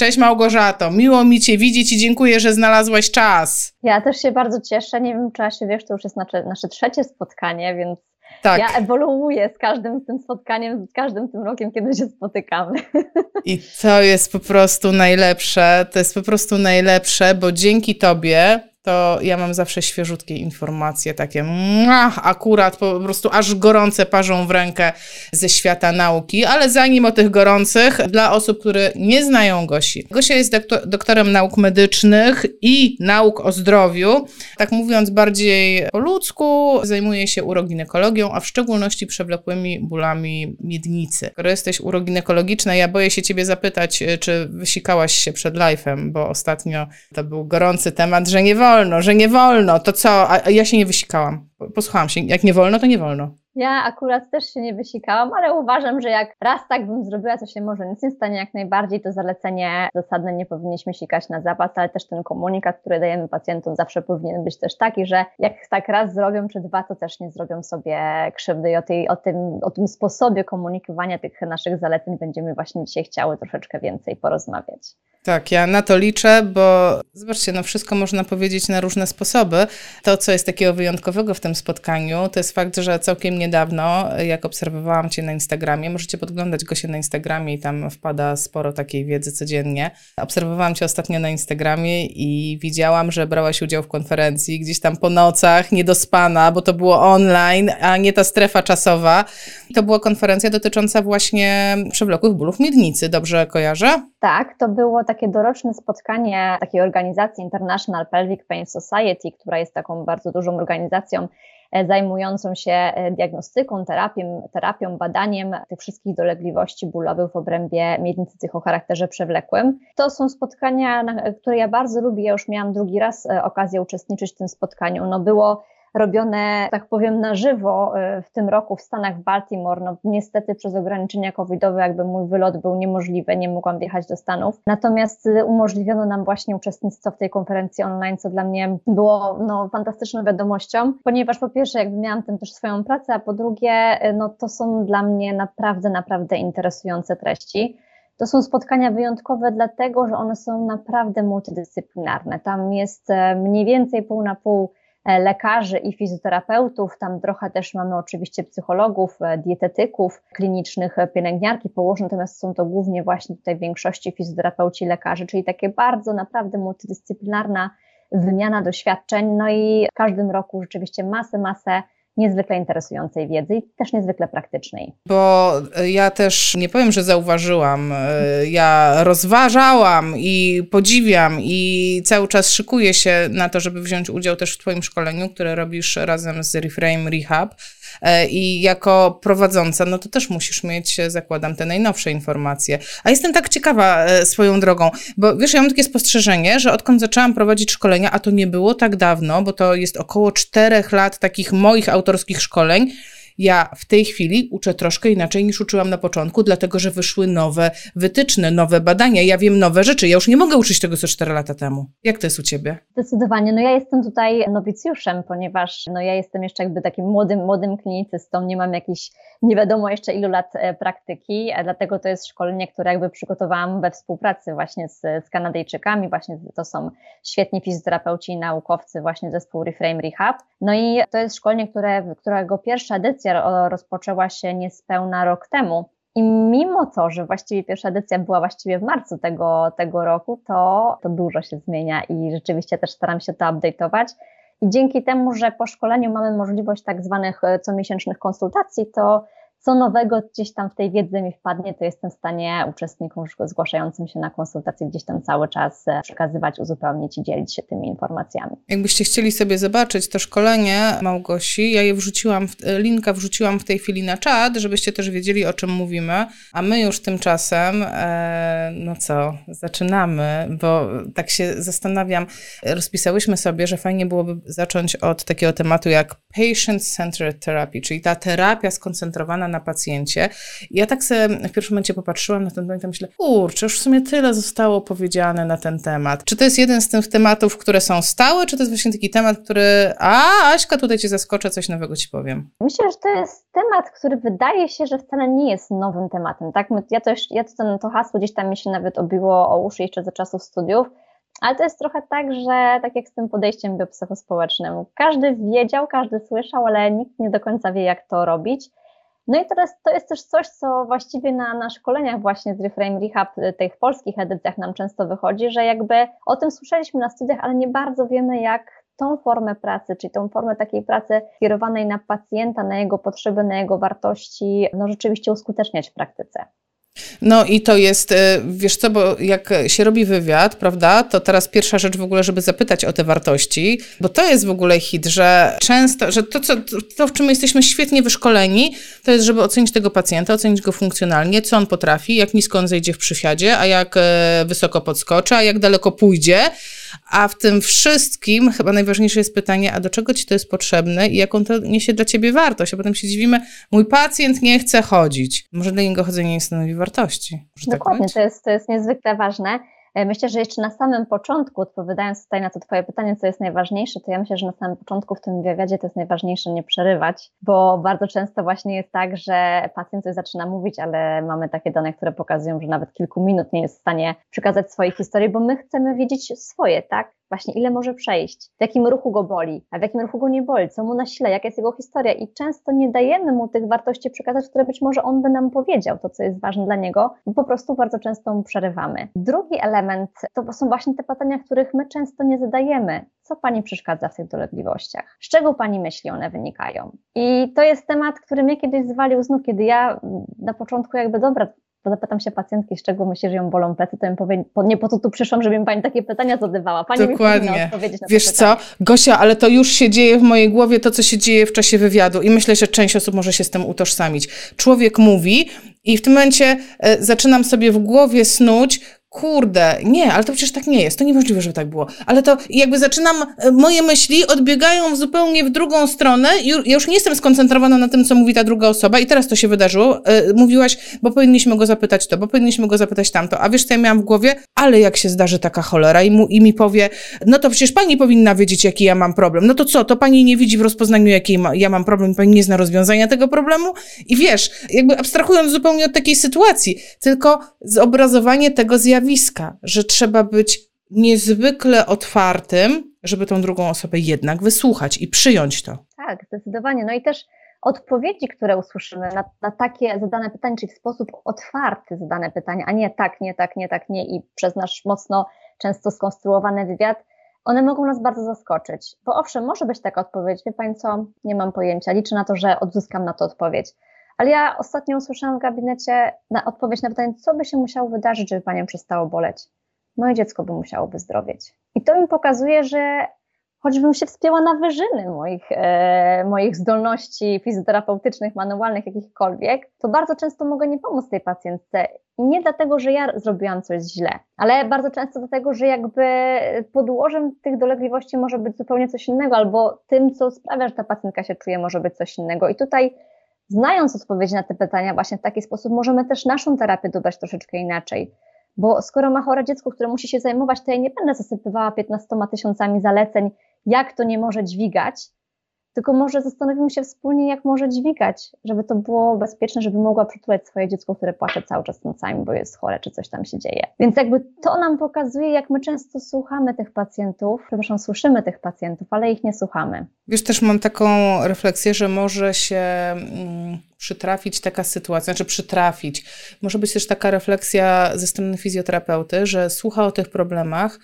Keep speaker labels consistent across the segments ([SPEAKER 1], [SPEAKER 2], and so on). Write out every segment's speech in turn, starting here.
[SPEAKER 1] Cześć Małgorzato, miło mi Cię widzieć i dziękuję, że znalazłaś czas.
[SPEAKER 2] Ja też się bardzo cieszę. Nie wiem, czy ja się wiesz, to już jest nasze, nasze trzecie spotkanie, więc tak. ja ewoluuję z każdym tym spotkaniem, z każdym tym rokiem, kiedy się spotykamy.
[SPEAKER 1] I to jest po prostu najlepsze. To jest po prostu najlepsze, bo dzięki Tobie to ja mam zawsze świeżutkie informacje, takie muah, akurat po prostu aż gorące parzą w rękę ze świata nauki, ale zanim o tych gorących, dla osób, które nie znają Gosi. Gosia jest doktor, doktorem nauk medycznych i nauk o zdrowiu. Tak mówiąc bardziej po ludzku, zajmuje się uroginekologią, a w szczególności przewlekłymi bólami miednicy. Skoro jesteś uroginekologiczna, ja boję się ciebie zapytać, czy wysikałaś się przed live'em, bo ostatnio to był gorący temat, że nie wolno wolno, że nie wolno, to co? A ja się nie wysikałam. Posłuchałam się, jak nie wolno, to nie wolno.
[SPEAKER 2] Ja akurat też się nie wysikałam, ale uważam, że jak raz tak bym zrobiła, to się może nic nie stanie jak najbardziej. To zalecenie zasadne nie powinniśmy sikać na zapas, ale też ten komunikat, który dajemy pacjentom zawsze powinien być też taki, że jak tak raz zrobią czy dwa, to też nie zrobią sobie krzywdy i o, tej, o, tym, o tym sposobie komunikowania tych naszych zaleceń będziemy właśnie dzisiaj chciały troszeczkę więcej porozmawiać.
[SPEAKER 1] Tak, ja na to liczę, bo zobaczcie, no wszystko można powiedzieć na różne sposoby. To, co jest takiego wyjątkowego w tym spotkaniu, to jest fakt, że całkiem niedawno, jak obserwowałam Cię na Instagramie, możecie podglądać go się na Instagramie i tam wpada sporo takiej wiedzy codziennie. Obserwowałam Cię ostatnio na Instagramie i widziałam, że brałaś udział w konferencji gdzieś tam po nocach, niedospana, bo to było online, a nie ta strefa czasowa. To była konferencja dotycząca właśnie przewlekłych bólów miednicy, dobrze kojarzę?
[SPEAKER 2] Tak, to było takie doroczne spotkanie takiej organizacji International Pelvic Pain Society, która jest taką bardzo dużą organizacją e, zajmującą się e, diagnostyką, terapią, terapią, badaniem tych wszystkich dolegliwości bólowych w obrębie miednicy o charakterze przewlekłym. To są spotkania, które ja bardzo lubię. Ja już miałam drugi raz e, okazję uczestniczyć w tym spotkaniu. No było robione, tak powiem, na żywo e, w tym roku w Stanach w Baltimore. No, niestety przez ograniczenia covidowe jakby mój wylot był niemożliwy, nie mogłam wjechać do Stanów. Natomiast e, umożliwiono nam właśnie uczestnictwo w tej konferencji online, co dla mnie było no, fantastyczną wiadomością, ponieważ po pierwsze jakby miałam tym też swoją pracę, a po drugie e, no, to są dla mnie naprawdę, naprawdę interesujące treści. To są spotkania wyjątkowe, dlatego że one są naprawdę multidyscyplinarne. Tam jest mniej więcej pół na pół lekarzy i fizjoterapeutów, tam trochę też mamy oczywiście psychologów, e, dietetyków, klinicznych, e, pielęgniarki, położne, natomiast są to głównie właśnie tutaj w większości fizjoterapeuci, lekarze, czyli takie bardzo naprawdę multidyscyplinarna wymiana doświadczeń, no i w każdym roku rzeczywiście masę, masę niezwykle interesującej wiedzy i też niezwykle praktycznej.
[SPEAKER 1] Bo ja też nie powiem, że zauważyłam, e, ja rozważałam i podziwiam i cały czas szykuję się na to, żeby wziąć udział też w Twoim szkoleniu, które robisz razem z Reframe Rehab. E, I jako prowadząca, no to też musisz mieć, e, zakładam, te najnowsze informacje. A jestem tak ciekawa swoją drogą, bo wiesz, ja mam takie spostrzeżenie, że odkąd zaczęłam prowadzić szkolenia, a to nie było tak dawno, bo to jest około czterech lat takich moich autorskich szkoleń, ja w tej chwili uczę troszkę inaczej niż uczyłam na początku, dlatego że wyszły nowe wytyczne, nowe badania. Ja wiem nowe rzeczy. Ja już nie mogę uczyć tego, co 4 lata temu. Jak to jest u ciebie?
[SPEAKER 2] Zdecydowanie. No ja jestem tutaj nowicjuszem, ponieważ no ja jestem jeszcze jakby takim młodym, młodym klinicystą. Nie mam jakichś nie wiadomo jeszcze ilu lat e, praktyki, dlatego to jest szkolenie, które jakby przygotowałam we współpracy właśnie z, z Kanadyjczykami. Właśnie to są świetni fizjoterapeuci i naukowcy, właśnie zespół Reframe Rehab. No i to jest szkolenie, które, którego pierwsza edycja rozpoczęła się niespełna rok temu. I mimo to, że właściwie pierwsza edycja była właściwie w marcu tego, tego roku, to, to dużo się zmienia i rzeczywiście też staram się to update'ować. I dzięki temu, że po szkoleniu mamy możliwość tak zwanych e, comiesięcznych konsultacji, to co nowego gdzieś tam w tej wiedzy mi wpadnie, to jestem w stanie uczestnikom zgłaszającym się na konsultacje gdzieś tam cały czas e, przekazywać, uzupełnić i dzielić się tymi informacjami.
[SPEAKER 1] Jakbyście chcieli sobie zobaczyć to szkolenie Małgosi, ja je wrzuciłam, e, linka wrzuciłam w tej chwili na czat, żebyście też wiedzieli o czym mówimy, a my już tymczasem, e, no co, zaczynamy, bo tak się zastanawiam, rozpisałyśmy sobie, że fajnie byłoby zacząć od takiego tematu jak patient-centered therapy, czyli ta terapia skoncentrowana na pacjencie. Ja tak sobie w pierwszym momencie popatrzyłam na ten temat i myślę, kurczę, już w sumie tyle zostało powiedziane na ten temat. Czy to jest jeden z tych tematów, które są stałe, czy to jest właśnie taki temat, który, a Aśka, tutaj cię zaskoczę, coś nowego ci powiem.
[SPEAKER 2] Myślę, że to jest temat, który wydaje się, że wcale nie jest nowym tematem. Tak? Ja, to, ja to, to hasło gdzieś tam mi się nawet obiło o uszy jeszcze ze czasów studiów, ale to jest trochę tak, że tak jak z tym podejściem biopsychospołecznym, każdy wiedział, każdy słyszał, ale nikt nie do końca wie, jak to robić. No i teraz to jest też coś, co właściwie na, na szkoleniach właśnie z Reframe Rehab, tych polskich edycjach nam często wychodzi, że jakby o tym słyszeliśmy na studiach, ale nie bardzo wiemy, jak tą formę pracy, czyli tą formę takiej pracy kierowanej na pacjenta, na jego potrzeby, na jego wartości, no rzeczywiście uskuteczniać w praktyce.
[SPEAKER 1] No i to jest, e, wiesz co, bo jak się robi wywiad, prawda, to teraz pierwsza rzecz w ogóle, żeby zapytać o te wartości, bo to jest w ogóle hit, że często, że to, co, to w czym jesteśmy świetnie wyszkoleni, to jest, żeby ocenić tego pacjenta, ocenić go funkcjonalnie, co on potrafi, jak nisko on zejdzie w przysiadzie, a jak e, wysoko podskoczy, a jak daleko pójdzie, a w tym wszystkim chyba najważniejsze jest pytanie, a do czego ci to jest potrzebne i jaką to niesie dla ciebie wartość, a potem się dziwimy, mój pacjent nie chce chodzić. Może dla niego chodzenie nie stanowi wartości.
[SPEAKER 2] Tak Dokładnie, tak to, jest, to jest niezwykle ważne. E, myślę, że jeszcze na samym początku, odpowiadając tutaj na to Twoje pytanie, co jest najważniejsze, to ja myślę, że na samym początku w tym wywiadzie to jest najważniejsze nie przerywać, bo bardzo często właśnie jest tak, że pacjent coś zaczyna mówić, ale mamy takie dane, które pokazują, że nawet kilku minut nie jest w stanie przekazać swojej historii, bo my chcemy wiedzieć swoje, tak? Właśnie ile może przejść, w jakim ruchu go boli, a w jakim ruchu go nie boli, co mu nasila, jaka jest jego historia i często nie dajemy mu tych wartości przekazać, które być może on by nam powiedział, to co jest ważne dla niego, bo po prostu bardzo często mu przerywamy. Drugi element to są właśnie te pytania, których my często nie zadajemy. Co Pani przeszkadza w tych dolegliwościach? Z czego Pani myśli one wynikają? I to jest temat, który mnie kiedyś zwalił z nóg, kiedy ja na początku jakby, dobra, bo zapytam się pacjentki, z czego myśli, że ją bolą plecy, to im powiem, nie po co tu przyszłam, żeby mi pani takie pytania zadawała. Pani
[SPEAKER 1] Dokładnie. mi odpowiedzieć na Wiesz co, Gosia, ale to już się dzieje w mojej głowie, to co się dzieje w czasie wywiadu i myślę, że część osób może się z tym utożsamić. Człowiek mówi i w tym momencie e, zaczynam sobie w głowie snuć, kurde, nie, ale to przecież tak nie jest, to niemożliwe, żeby tak było. Ale to jakby zaczynam, e, moje myśli odbiegają zupełnie w drugą stronę ja już nie jestem skoncentrowana na tym, co mówi ta druga osoba i teraz to się wydarzyło. E, mówiłaś, bo powinniśmy go zapytać to, bo powinniśmy go zapytać tamto, a wiesz, co ja miałam w głowie? Ale jak się zdarzy taka cholera i, mu, i mi powie, no to przecież pani powinna wiedzieć, jaki ja mam problem. No to co, to pani nie widzi w rozpoznaniu, jaki ma, ja mam problem, pani nie zna rozwiązania tego problemu? I wiesz, jakby abstrahując zupełnie od takiej sytuacji, tylko zobrazowanie tego zjawiska, zjawiska, że trzeba być niezwykle otwartym, żeby tą drugą osobę jednak wysłuchać i przyjąć to.
[SPEAKER 2] Tak, zdecydowanie. No i też odpowiedzi, które usłyszymy na, na, takie zadane pytanie, czyli w sposób otwarty zadane pytanie, a nie tak, nie tak, nie tak, nie i przez nasz mocno często skonstruowany wywiad, one mogą nas bardzo zaskoczyć. Bo owszem, może być taka odpowiedź, wie Pani co, nie mam pojęcia, liczę na to, że odzyskam na to odpowiedź. Ale ja ostatnio usłyszałam w gabinecie na odpowiedź na pytanie, co by się musiało wydarzyć, żeby panią przestało boleć. Moje dziecko by musiało wyzdrowieć. I to mi pokazuje, że choćbym się wspięła na wyżyny moich, e, moich zdolności fizjoterapeutycznych, manualnych, jakichkolwiek, to bardzo często mogę nie pomóc tej pacjentce. I nie dlatego, że ja zrobiłam coś źle, ale bardzo często dlatego, że jakby podłożem tych dolegliwości może być zupełnie coś innego, albo tym, co sprawia, że ta pacjentka się czuje, może być coś innego. I tutaj znając odpowiedzi na te pytania właśnie w taki sposób, możemy też naszą terapię dobrać troszeczkę inaczej. Bo skoro ma chore dziecko, które musi się zajmować, to ja nie będę zasypywała 15 tysiącami zaleceń, jak to nie może dźwigać, tylko może zastanowimy się wspólnie, jak może dźwigać, żeby to było bezpieczne, żeby mogła przytulać swoje dziecko, które płacze cały czas nocami, bo jest chore, czy coś tam się dzieje. Więc jakby to nam pokazuje, jak my często słuchamy tych pacjentów, przepraszam, słyszymy tych pacjentów, ale ich nie słuchamy.
[SPEAKER 1] Wiesz, też mam taką refleksję, że może się mm, przytrafić taka sytuacja, znaczy przytrafić. Może być też taka refleksja ze strony fizjoterapeuty, że słucha o tych problemach,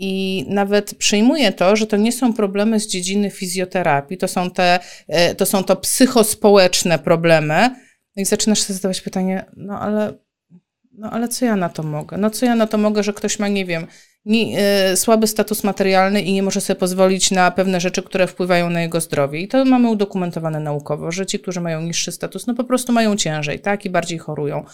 [SPEAKER 1] i nawet przyjmuję to, że to nie są problemy z dziedziny fizjoterapii, to są te, e, to są to psychospołeczne problemy. No i zaczynasz sobie zadawać pytanie, no ale, no ale co ja na to mogę? No co ja na to mogę, że ktoś ma, nie wiem, y, słaby status materialny i nie może sobie pozwolić na pewne rzeczy, które wpływają na jego zdrowie. I to mamy udokumentowane naukowo, że ci, którzy mają niższy status, no po prostu mają ciężej, tak, i bardziej chorują.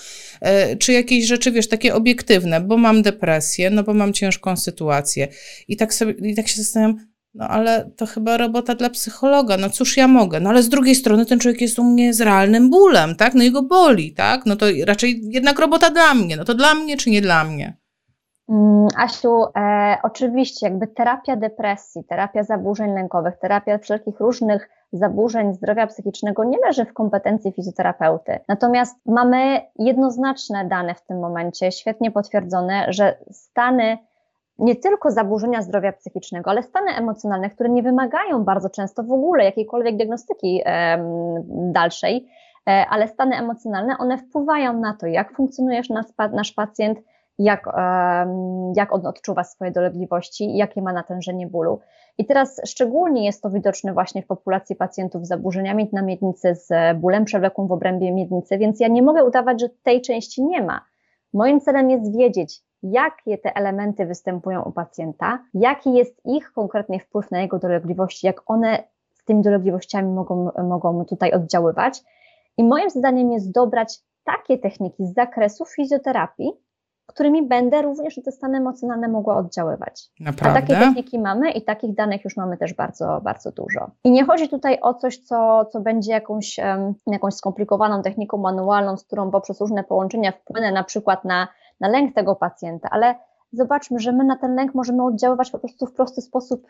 [SPEAKER 1] Y, czy jakieś rzeczy, wiesz, takie obiektywne, bo mam depresję, no bo mam ciężką sytuację. I tak sobie, i tak się zastanawiam, No ale to chyba robota dla psychologa. No cóż ja mogę? No ale z drugiej strony ten człowiek jest u mnie z realnym bólem, tak? No i go boli, tak? No to raczej jednak robota dla mnie. No to dla mnie czy nie dla mnie?
[SPEAKER 2] Mm, Asiu, e, oczywiście jakby terapia depresji, terapia zaburzeń lękowych, terapia wszelkich różnych zaburzeń zdrowia psychicznego nie leży w kompetencji fizjoterapeuty. Natomiast mamy jednoznaczne dane w tym momencie, świetnie potwierdzone, że stany nie tylko zaburzenia zdrowia psychicznego, ale stany emocjonalne, które nie wymagają bardzo często w ogóle jakiejkolwiek diagnostyki e, dalszej, ale stany emocjonalne, one wpływają na to, jak funkcjonuje nasz, nasz pacjent, jak, jak on odczuwa swoje dolegliwości, jakie ma natężenie bólu. I teraz szczególnie jest to widoczne właśnie w populacji pacjentów z zaburzeniami na miednicy, z bólem przewlekłym w obrębie miednicy, więc ja nie mogę udawać, że tej części nie ma. Moim celem jest wiedzieć, jakie te elementy występują u pacjenta, jaki jest ich konkretnie wpływ na jego dolegliwości, jak one z tymi dolegliwościami mogą, mogą tutaj oddziaływać. I moim zadaniem jest dobrać takie techniki z zakresu fizjoterapii, którymi będę również te stany emocjonalne mogła oddziaływać.
[SPEAKER 1] Naprawdę?
[SPEAKER 2] A takie techniki mamy i takich danych już mamy też bardzo, bardzo dużo. I nie chodzi tutaj o coś, co, co będzie jakąś, um, jakąś skomplikowaną techniką manualną, z którą poprzez różne połączenia wpłynę na przykład na, na lęk tego pacjenta, ale zobaczmy, że my na ten lęk możemy oddziaływać po prostu w prosty sposób,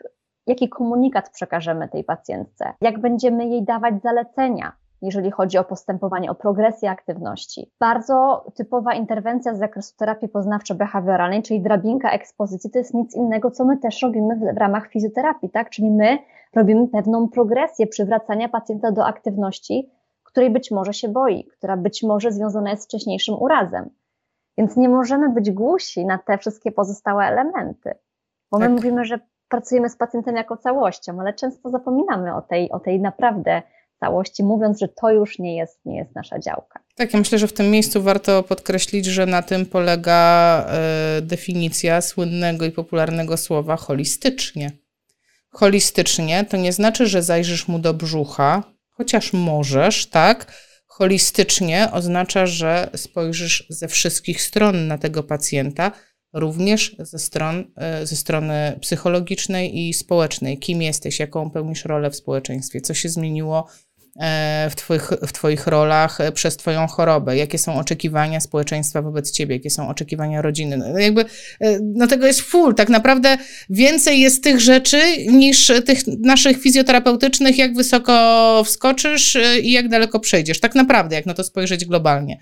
[SPEAKER 2] jaki komunikat przekażemy tej pacjentce, jak będziemy jej dawać zalecenia, jeżeli chodzi o postępowanie, o progresję aktywności. Bardzo typowa interwencja z zakresu terapii poznawczo-behawioralnej, czyli drabinka ekspozycji, to jest nic innego, co my też robimy w, w ramach fizjoterapii, tak? Czyli my robimy pewną progresję przywracania pacjenta do aktywności, której być może się boi, która być może związana jest z wcześniejszym urazem. Więc nie możemy być głusi na te wszystkie pozostałe elementy, bo my tak. mówimy, że pracujemy z pacjentem jako całością, ale często zapominamy o tej, o tej naprawdę całości, mówiąc, że to już nie jest, nie jest nasza działka.
[SPEAKER 1] Tak, ja myślę, że w tym miejscu warto podkreślić, że na tym polega y, definicja słynnego i popularnego słowa holistycznie. Holistycznie to nie znaczy, że zajrzysz mu do brzucha, chociaż możesz, tak? Holistycznie oznacza, że spojrzysz ze wszystkich stron na tego pacjenta, również ze, stron, e, ze strony psychologicznej i społecznej. Kim jesteś, jaką pełnisz rolę w społeczeństwie, co się zmieniło w twoich, w twoich rolach e, przez Twoją chorobę, jakie są oczekiwania społeczeństwa wobec Ciebie, jakie są oczekiwania rodziny. No jakby, e, no tego jest full. Tak naprawdę więcej jest tych rzeczy niż tych naszych fizjoterapeutycznych, jak wysoko wskoczysz i jak daleko przejdziesz. Tak naprawdę, jak na to spojrzeć globalnie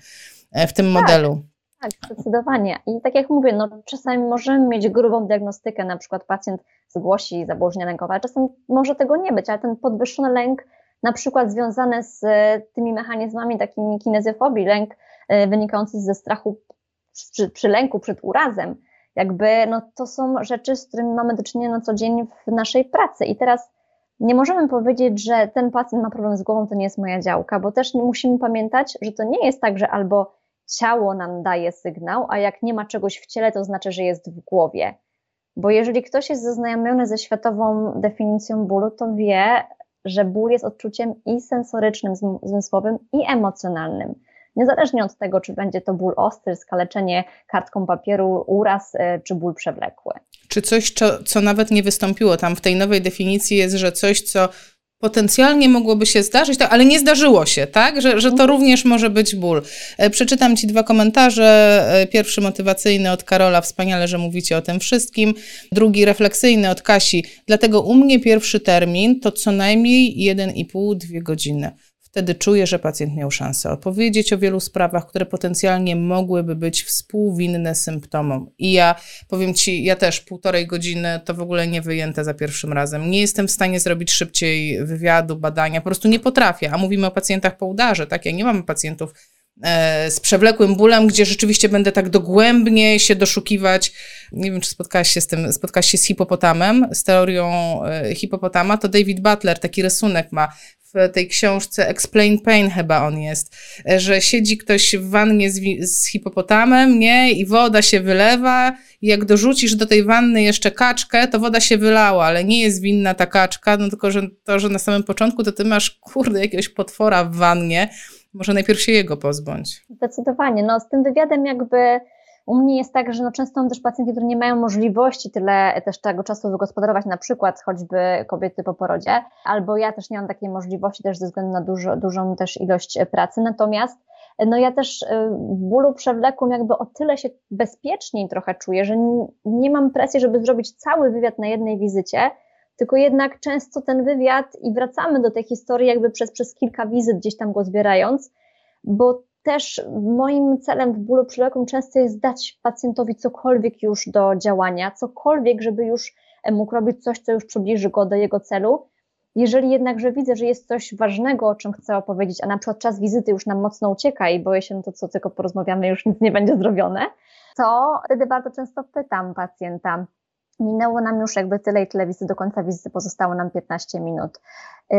[SPEAKER 1] w tym tak. modelu.
[SPEAKER 2] Tak, zdecydowanie. I tak jak mówię, no czasami możemy mieć grubą diagnostykę, na przykład pacjent zgłosi zaburzenia lękowe, a czasem może tego nie być, ale ten podwyższony lęk na przykład związane z e, tymi mechanizmami takimi kinezjofobii, lęk e, wynikający ze strachu przy, przy lęku przed urazem, jakby no, to są rzeczy, z którymi mamy do czynienia na co dzień w naszej pracy. I teraz nie możemy powiedzieć, że ten pacjent ma problem z głową, to nie jest moja działka, bo też musimy pamiętać, że to nie jest tak, że albo ciało nam daje sygnał, a jak nie ma czegoś w ciele, to znaczy, że jest w głowie. Bo jeżeli ktoś jest zaznajomiony ze światową definicją bólu, to wie, że ból jest odczuciem i sensorycznym, zmysłowym, i emocjonalnym. Niezależnie od tego, czy będzie to ból ostry, skaleczenie kartką papieru, uraz, e, czy ból przewlekły.
[SPEAKER 1] Czy coś, co, co nawet nie wystąpiło tam w tej nowej definicji, jest, że coś, co potencjalnie mogłoby się zdarzyć, tak, ale nie zdarzyło się, tak? Że, że to mhm. również może być ból. E, przeczytam Ci dwa komentarze. E, pierwszy motywacyjny od Karola, wspaniale, że mówicie o tym wszystkim. Drugi refleksyjny od Kasi. Dlatego u mnie pierwszy termin to co najmniej 1,5-2 godziny. Wtedy czuję, że pacjent miał szansę opowiedzieć o wielu sprawach, które potencjalnie mogłyby być współwinne symptomom. I ja powiem Ci, ja też półtorej godziny to w ogóle nie wyjęte za pierwszym razem. Nie jestem w stanie zrobić szybciej wywiadu, badania, po prostu nie potrafię. A mówimy o pacjentach po udarze, tak? Ja nie mam pacjentów z przewlekłym bólem, gdzie rzeczywiście będę tak dogłębnie się doszukiwać. Nie wiem, czy spotkałaś się z tym, spotkałaś się z hipopotamem, z teorią e, hipopotama, to David Butler taki rysunek ma w tej książce Explain Pain chyba on jest, że siedzi ktoś w wannie z, z hipopotamem, nie? I woda się wylewa i jak dorzucisz do tej wanny jeszcze kaczkę, to woda się wylała, ale nie jest winna ta kaczka, no tylko, że to, że na samym początku to ty masz, kurde, jakiegoś potwora w wannie, może najpierw się jego pozbądź.
[SPEAKER 2] Zdecydowanie. No z tym wywiadem jakby U mnie jest tak, że no często mam też pacjentki, które nie mają możliwości tyle też tego czasu wygospodarować, na przykład choćby kobiety po porodzie, albo ja też nie mam takiej możliwości też ze względu na dużo, dużą też ilość pracy. Natomiast no ja też w bólu przewlekłym jakby o tyle się bezpieczniej trochę czuję, że nie mam presji, żeby zrobić cały wywiad na jednej wizycie, tylko jednak często ten wywiad i wracamy do tej historii jakby przez, przez kilka wizyt gdzieś tam go zbierając, bo też moim celem w bólu przewlekłym często jest dać pacjentowi cokolwiek już do działania, cokolwiek, żeby już mógł robić coś, co już przybliży go do jego celu. Jeżeli jednakże widzę, że jest coś ważnego, o czym chcę opowiedzieć, a na przykład czas wizyty już nam mocno ucieka i boję się, no to co tylko porozmawiamy, już nic nie będzie zrobione, to wtedy bardzo często pytam pacjenta, Minęło nam już jakby tyle i tyle wizyty, do końca wizyty pozostało nam 15 minut. Yy,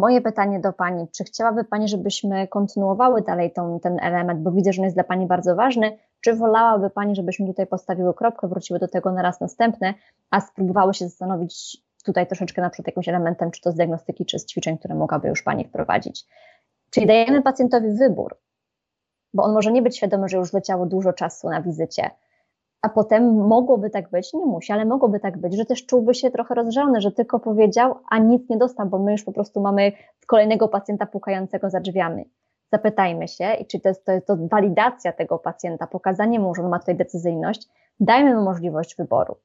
[SPEAKER 2] moje pytanie do Pani, czy chciałaby Pani, żebyśmy kontynuowały dalej tą, ten element, bo widzę, że on jest dla Pani bardzo ważny, czy wolałaby Pani, żebyśmy tutaj postawiły kropkę, wróciły do tego na raz następny, a spróbowały się zastanowić tutaj troszeczkę na przykład jakimś elementem, czy to z diagnostyki, czy z ćwiczeń, które mogłaby już Pani wprowadzić. Czyli dajemy pacjentowi wybór, bo on może nie być świadomy, że już leciało dużo czasu na wizycie, a potem mogłoby tak być, nie musi, ale mogłoby tak być, że też czułby się trochę rozżalony, że tylko powiedział, a nic nie dostał, bo my już po prostu mamy kolejnego pacjenta pukającego za drzwiami. Zapytajmy się, i czy to jest, to jest to walidacja tego pacjenta, pokazanie mu, że on ma tutaj decyzyjność, dajmy mu możliwość wyboru.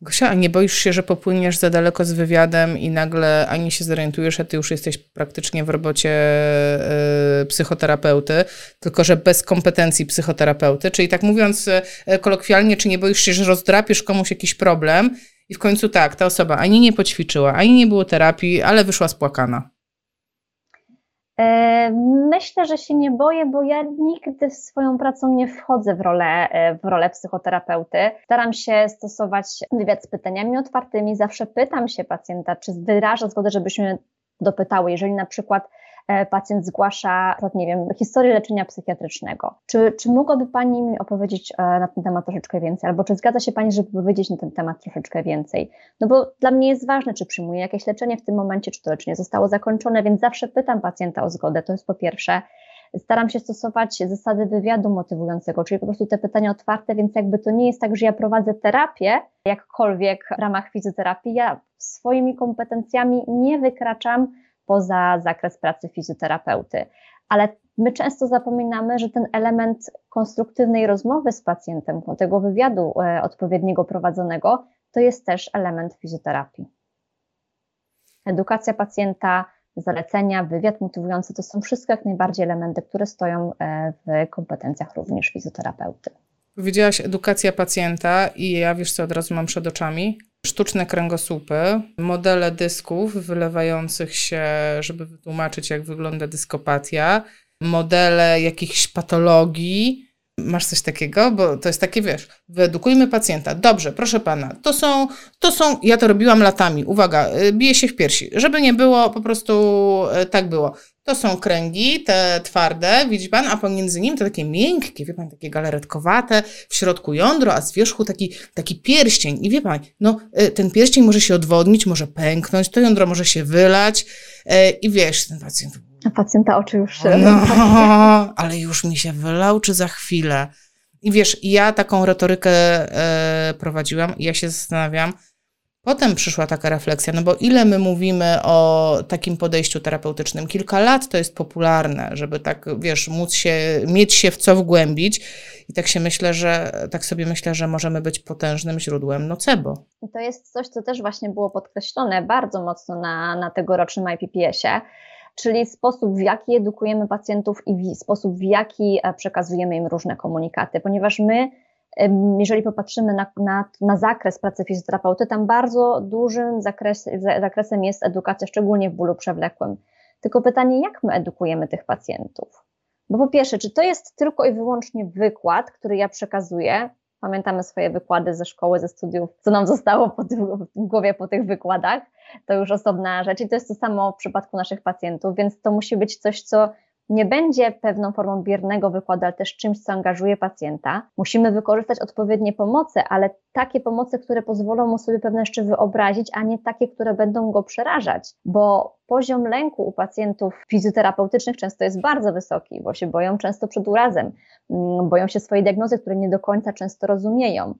[SPEAKER 1] Gosia, a nie boisz się, że popłyniesz za daleko z wywiadem i nagle ani się zorientujesz, a ty już jesteś praktycznie w robocie y, psychoterapeuty, tylko że bez kompetencji psychoterapeuty. Czyli tak mówiąc y, kolokwialnie, czy nie boisz się, że rozdrapiesz komuś jakiś problem i w końcu tak, ta osoba ani nie poćwiczyła, ani nie było terapii, ale wyszła spłakana.
[SPEAKER 2] E, myślę, że się nie boję, bo ja nigdy swoją pracą nie wchodzę w rolę, e, w rolę psychoterapeuty. Staram się stosować wywiad z pytaniami otwartymi. Zawsze pytam się pacjenta, czy wyraża zgodę, żebyśmy dopytały. Jeżeli na przykład pacjent zgłasza, nie wiem, historię leczenia psychiatrycznego. Czy, czy mogłaby Pani mi opowiedzieć e, na ten temat troszeczkę więcej? Albo czy zgadza się Pani, żeby powiedzieć na ten temat troszeczkę więcej? No bo dla mnie jest ważne, czy przyjmuje jakieś leczenie w tym momencie, czy to leczenie zostało zakończone, więc zawsze pytam pacjenta o zgodę, to jest po pierwsze. Staram się stosować zasady wywiadu motywującego, czyli po prostu te pytania otwarte, więc jakby to nie jest tak, że ja prowadzę terapię, jakkolwiek w ramach fizjoterapii, ja swoimi kompetencjami nie wykraczam poza zakres pracy fizjoterapeuty. Ale my często zapominamy, że ten element konstruktywnej rozmowy z pacjentem, tego wywiadu e, odpowiedniego prowadzonego, to jest też element fizjoterapii. Edukacja pacjenta, zalecenia, wywiad motywujący to są wszystko jak najbardziej elementy, które stoją e, w kompetencjach również fizjoterapeuty.
[SPEAKER 1] Powiedziałaś edukacja pacjenta i ja wiesz co od razu mam przed oczami? Sztuczne kręgosłupy, modele dysków wylewających się, żeby wytłumaczyć, jak wygląda dyskopatia, modele jakichś patologii. Masz coś takiego? Bo to jest takie, wiesz, wyedukujmy pacjenta. Dobrze, proszę pana, to są, to są, ja to robiłam latami, uwaga, y, bije się w piersi, żeby nie było, po prostu y, tak było. To są kręgi, te twarde, widzi pan, a pomiędzy nim to takie miękkie, wie pan, takie galaretkowate, w środku jądro, a z wierzchu taki, taki pierścień. I wie pan, no y, ten pierścień może się odwodnić, może pęknąć, to jądro może się wylać y, i wiesz, ten pacjent...
[SPEAKER 2] A pacjenta oczy już.
[SPEAKER 1] No, ale już mi się wylał, czy za chwilę? I wiesz, ja taką retorykę e, prowadziłam i ja się zastanawiam, Potem przyszła taka refleksja, no bo ile my mówimy o takim podejściu terapeutycznym? Kilka lat to jest popularne, żeby tak, wiesz, móc się, mieć się w co wgłębić. I tak się myślę, że, tak sobie myślę, że możemy być potężnym źródłem nocebo.
[SPEAKER 2] I to jest coś, co też właśnie było podkreślone bardzo mocno na, na tegorocznym IPPS-ie, czyli sposób, w jaki edukujemy pacjentów i sposób, w jaki e, przekazujemy im różne komunikaty, ponieważ my jeżeli popatrzymy na, na, na zakres pracy fizjoterapeuty, tam bardzo dużym zakres, zakresem jest edukacja, szczególnie w bólu przewlekłym. Tylko pytanie, jak my edukujemy tych pacjentów? Bo po pierwsze, czy to jest tylko i wyłącznie wykład, który ja przekazuję? Pamiętamy swoje wykłady ze szkoły, ze studiów, co nam zostało po w głowie po tych wykładach. To już osobna rzecz i to jest to samo w przypadku naszych pacjentów, więc to musi być coś, co nie będzie pewną formą biernego wykładu, ale też czymś, co angażuje pacjenta. Musimy wykorzystać odpowiednie pomoce, ale takie pomoce, które pozwolą mu sobie pewne rzeczy wyobrazić, a nie takie, które będą go przerażać, bo poziom lęku u pacjentów fizjoterapeutycznych często jest bardzo wysoki, bo się boją często przed urazem, mm, boją się swojej diagnozy, które nie do końca często rozumieją.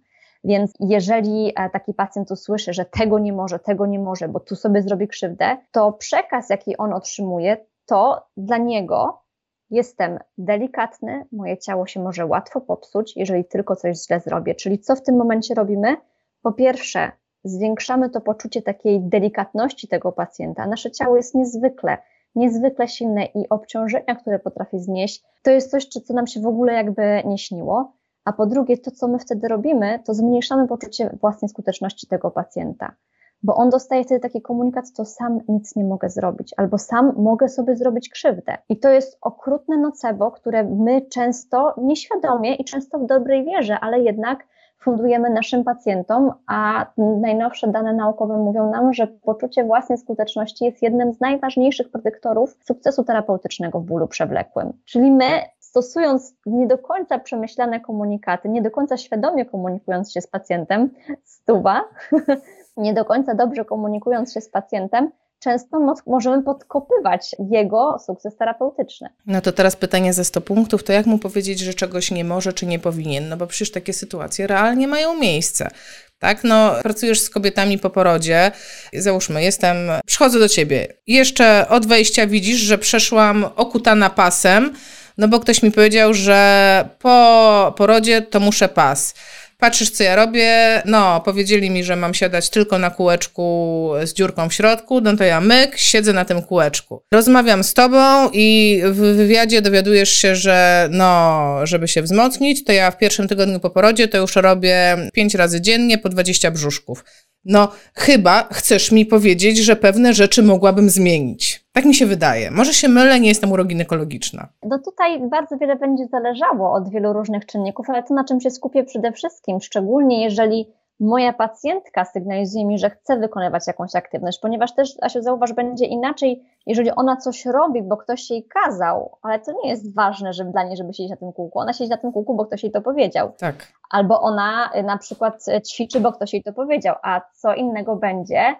[SPEAKER 2] Więc jeżeli e, taki pacjent usłyszy, że tego nie może, tego nie może, bo tu sobie zrobi krzywdę, to przekaz, jaki on otrzymuje, to dla niego jestem delikatny, moje ciało się może łatwo popsuć, jeżeli tylko coś źle zrobię. Czyli co w tym momencie robimy? Po pierwsze, zwiększamy to poczucie takiej delikatności tego pacjenta. Nasze ciało jest niezwykle, niezwykle silne i obciążenia, które potrafi znieść, to jest coś, co nam się w ogóle jakby nie śniło. A po drugie, to co my wtedy robimy, to zmniejszamy poczucie własnej skuteczności tego pacjenta bo on dostaje wtedy taki komunikat, to sam nic nie mogę zrobić, albo sam mogę sobie zrobić krzywdę. I to jest okrutne nocebo, które my często nieświadomie i często w dobrej wierze, ale jednak fundujemy naszym pacjentom, a najnowsze dane naukowe mówią nam, że poczucie własnej skuteczności jest jednym z najważniejszych predyktorów sukcesu terapeutycznego w bólu przewlekłym. Czyli my stosując nie do końca przemyślane komunikaty, nie do końca świadomie komunikując się z pacjentem, stuwa, nie do końca dobrze komunikując się z pacjentem, często możemy podkopywać jego sukces terapeutyczny.
[SPEAKER 1] No to teraz pytanie ze 100 punktów, to jak mu powiedzieć, że czegoś nie może czy nie powinien? No bo przecież takie sytuacje realnie mają miejsce. Tak, no, pracujesz z kobietami po porodzie. Załóżmy, jestem, przychodzę do ciebie. Jeszcze od wejścia widzisz, że przeszłam okutana pasem, no bo ktoś mi powiedział, że po porodzie to muszę pas. Patrzysz, co ja robię. No, powiedzieli mi, że mam siadać tylko na kółeczku z dziurką w środku. No to ja myk, siedzę na tym kółeczku. Rozmawiam z tobą i w wywiadzie dowiadujesz się, że no, żeby się wzmocnić, to ja w pierwszym tygodniu po porodzie to już robię pięć razy dziennie po 20 brzuszków. No, chyba chcesz mi powiedzieć, że pewne rzeczy mogłabym zmienić. Tak mi się wydaje. Może się mylę, nie jestem uroginekologiczna.
[SPEAKER 2] No tutaj bardzo wiele będzie zależało od wielu różnych czynników, ale to na czym się skupię przede wszystkim, szczególnie jeżeli moja pacjentka sygnalizuje mi, że chce wykonywać jakąś aktywność, ponieważ też, Asiu, zauważ, będzie inaczej, jeżeli ona coś robi, bo ktoś jej kazał, ale to nie jest ważne żeby dla niej, żeby siedzieć na tym kółku. Ona siedzi na tym kółku, bo ktoś jej to powiedział.
[SPEAKER 1] Tak.
[SPEAKER 2] Albo ona y, na przykład y, ćwiczy, bo ktoś jej to powiedział. A co innego będzie,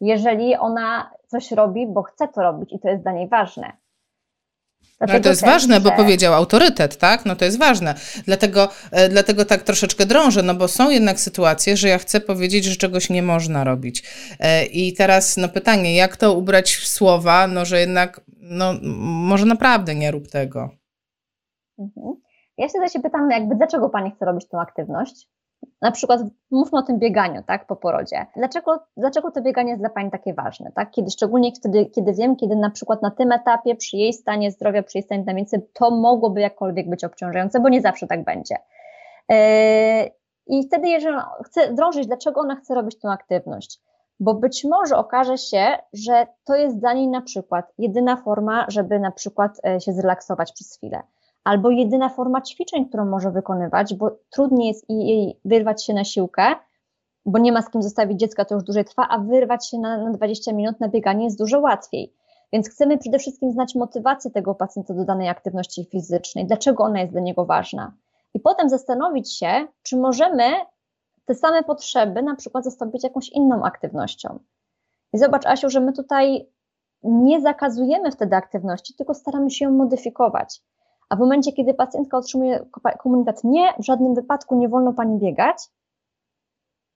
[SPEAKER 2] jeżeli ona coś robi, bo chce to robić i to jest dla niej ważne.
[SPEAKER 1] No, ale to jest ważne, że... bo powiedział autorytet, tak? No to jest ważne. Dlatego, e, dlatego tak troszeczkę drążę, no bo są jednak sytuacje, że ja chcę powiedzieć, że czegoś nie można robić. E, I teraz no pytanie, jak to ubrać w słowa, no że jednak, no może naprawdę nie rób tego.
[SPEAKER 2] Mhm. Ja się się pytam, jakby dlaczego Pani chce robić tą aktywność? Na przykład mówmy o tym bieganiu, tak, po porodzie. Dlaczego, dlaczego to bieganie jest dla Pani takie ważne, tak? Kiedy, szczególnie wtedy, kiedy wiem, kiedy na przykład na tym etapie, przy jej stanie zdrowia, przy jej stanie dynamicy, to mogłoby jakkolwiek być obciążające, bo nie zawsze tak będzie. Yy, I wtedy, jeżeli chcę drążyć, dlaczego ona chce robić tę aktywność? Bo być może okaże się, że to jest dla niej na przykład jedyna forma, żeby na przykład e, się zrelaksować przez chwilę albo jedyna forma ćwiczeń, którą może wykonywać, bo trudniej jest jej wyrwać się na siłkę, bo nie ma z kim zostawić dziecka, to już dłużej trwa, a wyrwać się na, na 20 minut na bieganie jest dużo łatwiej. Więc chcemy przede wszystkim znać motywację tego pacjenta do danej aktywności fizycznej, dlaczego ona jest dla niego ważna. I potem zastanowić się, czy możemy te same potrzeby na przykład zastąpić jakąś inną aktywnością. I zobacz, Asiu, że my tutaj nie zakazujemy wtedy aktywności, tylko staramy się ją modyfikować. A w momencie, kiedy pacjentka otrzymuje komunikat nie, w żadnym wypadku nie wolno pani biegać,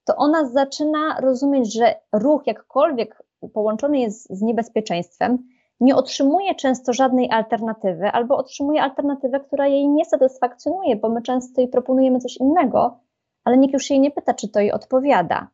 [SPEAKER 2] to ona zaczyna rozumieć, że ruch jakkolwiek połączony jest z niebezpieczeństwem, nie otrzymuje często żadnej alternatywy, albo otrzymuje alternatywę, która jej nie satysfakcjonuje, bo my często jej proponujemy coś innego, ale nikt już jej nie pyta, czy to jej odpowiada.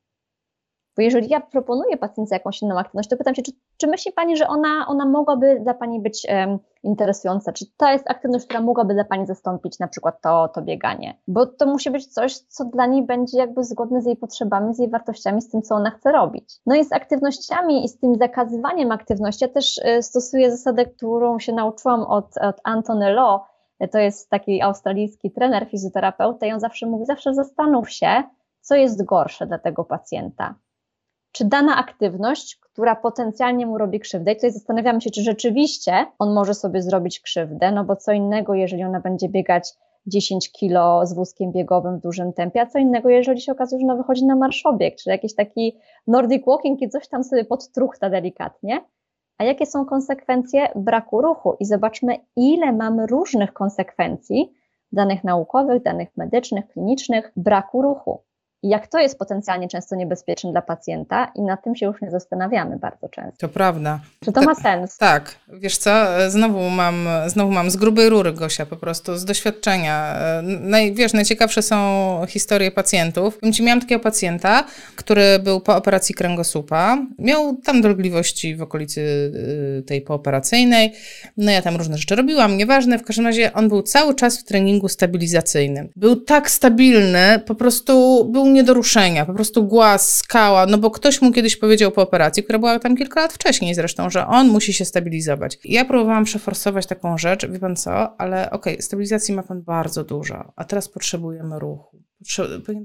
[SPEAKER 2] Bo jeżeli ja proponuję pacjentce jakąś inną aktywność, to pytam się, czy, czy myśli Pani, że ona, ona mogłaby dla Pani być um, interesująca? Czy to jest aktywność, która mogłaby dla Pani zastąpić na przykład to, to bieganie? Bo to musi być coś, co dla niej będzie jakby zgodne z jej potrzebami, z jej wartościami, z tym, co ona chce robić. No i z aktywnościami i z tym zakazywaniem aktywności, ja też y, stosuję zasadę, którą się nauczyłam od, od Antony Law, to jest taki australijski trener, fizjoterapeuta i on zawsze mówi, zawsze zastanów się, co jest gorsze dla tego pacjenta czy dana aktywność, która potencjalnie mu robi krzywdę. I tutaj zastanawiamy się, czy rzeczywiście on może sobie zrobić krzywdę, no bo co innego, jeżeli ona będzie biegać 10 kilo z wózkiem biegowym w dużym tempie, a co innego, jeżeli się okazuje, że ona wychodzi na marszobieg, czy jakiś taki Nordic Walking i coś tam sobie podtruchta delikatnie. A jakie są konsekwencje braku ruchu? I zobaczmy, ile mamy różnych konsekwencji danych naukowych, danych medycznych, klinicznych, braku ruchu. I jak to jest potencjalnie często niebezpieczne dla pacjenta, i nad tym się już nie zastanawiamy bardzo często.
[SPEAKER 1] To prawda.
[SPEAKER 2] Czy to ma sens?
[SPEAKER 1] Tak, wiesz co, znowu mam, znowu mam z grubej rury, Gosia, po prostu z doświadczenia. Naj, wiesz, najciekawsze są historie pacjentów. Miałam takiego pacjenta, który był po operacji kręgosłupa, miał tam dolegliwości w okolicy y, tej pooperacyjnej, no ja tam różne rzeczy robiłam, nieważne, w każdym razie on był cały czas w treningu stabilizacyjnym. Był tak stabilny, po prostu był nie do ruszenia, po prostu głaz, skała, no bo ktoś mu kiedyś powiedział po operacji, która była tam kilka lat wcześniej zresztą, że on musi się stabilizować. I ja próbowałam przeforsować taką rzecz, wie pan co, ale okej, okay, stabilizacji ma pan bardzo dużo, a teraz potrzebujemy ruchu.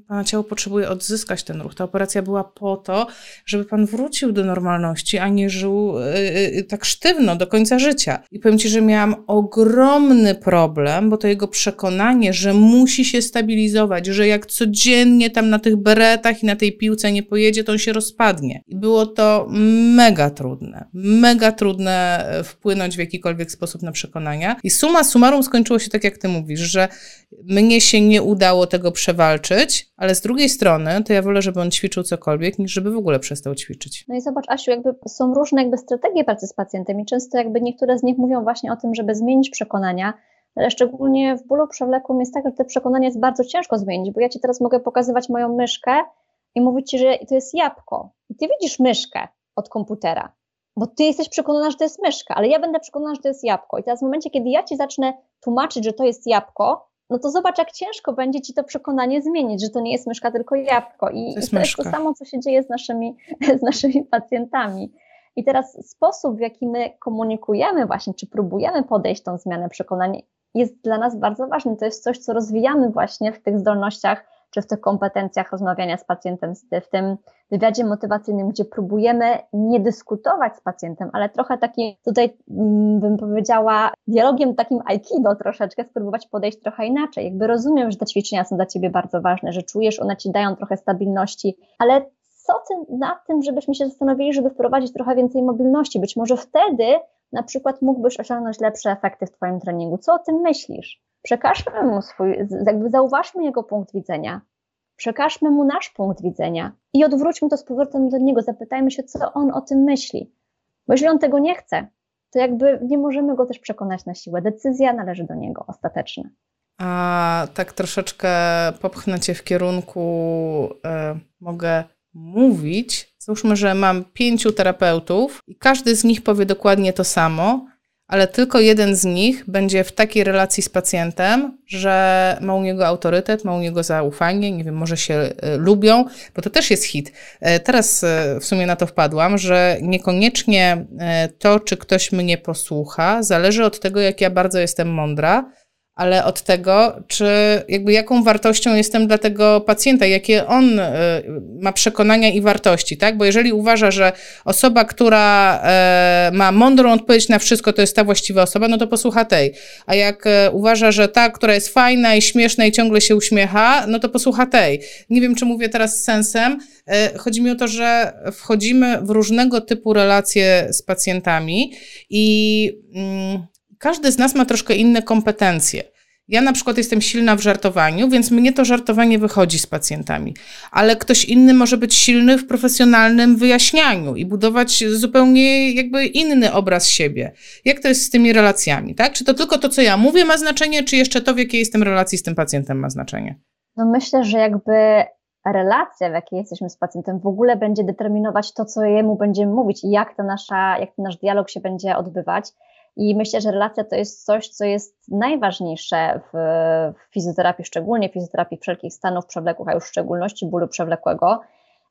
[SPEAKER 1] Pana ciało potrzebuje odzyskać ten ruch. Ta operacja była po to, żeby pan wrócił do normalności, a nie żył yy, tak sztywno do końca życia. I powiem ci, że miałam ogromny problem, bo to jego przekonanie, że musi się stabilizować, że jak codziennie tam na tych beretach i na tej piłce nie pojedzie, to on się rozpadnie. I było to mega trudne. Mega trudne e, wpłynąć w jakikolwiek sposób na przekonania. I suma summarum skończyło się tak, jak ty mówisz, że mnie się nie udało tego przewalczyć, ale z drugiej strony to ja wolę, żeby on ćwiczył cokolwiek, niż żeby w ogóle przestał ćwiczyć.
[SPEAKER 2] No i zobacz, Asiu, jakby są różne jakby strategie pracy z pacjentem i często jakby niektóre z nich mówią właśnie o tym, żeby zmienić przekonania, ale szczególnie w bólu przewlekłym jest tak, że te przekonania jest bardzo ciężko zmienić, bo ja Ci teraz mogę pokazywać moją myszkę i mówić Ci, że to jest jabłko. I Ty widzisz myszkę od komputera, bo Ty jesteś przekonana, że to jest myszka, ale ja będę przekonana, że to jest jabłko. I teraz w momencie, kiedy ja Ci zacznę tłumaczyć, że to jest jabłko, no to zobacz, jak ciężko będzie ci to przekonanie zmienić, że to nie jest myszka, tylko jabłko. I to jest, to, jest to samo, co się dzieje z naszymi, z naszymi pacjentami. I teraz sposób, w jaki my komunikujemy właśnie, czy próbujemy podejść tą zmianę przekonań, jest dla nas bardzo ważny. To jest coś, co rozwijamy właśnie w tych zdolnościach czy w tych kompetencjach rozmawiania z pacjentem, w tym wywiadzie motywacyjnym, gdzie próbujemy nie dyskutować z pacjentem, ale trochę taki tutaj mm, bym powiedziała dialogiem takim aikido troszeczkę, spróbować podejść trochę inaczej. Jakby rozumiem, że te ćwiczenia są dla Ciebie bardzo ważne, że czujesz, one Ci dają trochę stabilności, ale co nad tym, żebyśmy się zastanowili, żeby wprowadzić trochę więcej mobilności? Być może wtedy na przykład mógłbyś osiągnąć lepsze efekty w Twoim treningu. Co o tym myślisz? Przekażmy mu swój, jakby zauważmy jego punkt widzenia, przekażmy mu nasz punkt widzenia i odwróćmy to z powrotem do niego, zapytajmy się, co on o tym myśli. Bo jeżeli on tego nie chce, to jakby nie możemy go też przekonać na siłę. Decyzja należy do niego, ostateczna.
[SPEAKER 1] A tak troszeczkę popchnę cię w kierunku, y, mogę mówić. Załóżmy, że mam pięciu terapeutów i każdy z nich powie dokładnie to samo, ale tylko jeden z nich będzie w takiej relacji z pacjentem, że ma u niego autorytet, ma u niego zaufanie, nie wiem, może się e, lubią, bo to też jest hit. E, teraz e, w sumie na to wpadłam, że niekoniecznie to, czy ktoś mnie posłucha, zależy od tego, jak ja bardzo jestem mądra, ale od tego, czy jakby jaką wartością jestem dla tego pacjenta, jakie on y, ma przekonania i wartości, tak? Bo jeżeli uważa, że osoba, która e, ma mądrą odpowiedź na wszystko, to jest ta właściwa osoba, no to posłucha tej. A jak e, uważa, że ta, która jest fajna i śmieszna i ciągle się uśmiecha, no to posłucha tej. Nie wiem, czy mówię teraz z sensem. E, chodzi mi o to, że wchodzimy w różnego typu relacje z pacjentami i mm, każdy z nas ma troszkę inne kompetencje. Ja na przykład jestem silna w żartowaniu, więc mnie to żartowanie wychodzi z pacjentami, ale ktoś inny może być silny w profesjonalnym wyjaśnianiu i budować zupełnie jakby inny obraz siebie. Jak to jest z tymi relacjami, tak? Czy to tylko to, co ja mówię ma znaczenie, czy jeszcze to, w jakiej jestem relacji z tym pacjentem ma znaczenie?
[SPEAKER 2] No myślę, że jakby relacja, w jakiej jesteśmy z pacjentem, w ogóle będzie determinować to, co jemu będziemy mówić i jak, to nasza, jak ten nasz dialog się będzie odbywać. I myślę, że relacja to jest coś, co jest najważniejsze w, w fizjoterapii, szczególnie w fizjoterapii wszelkich stanów przewlekłych, a już w szczególności bólu przewlekłego.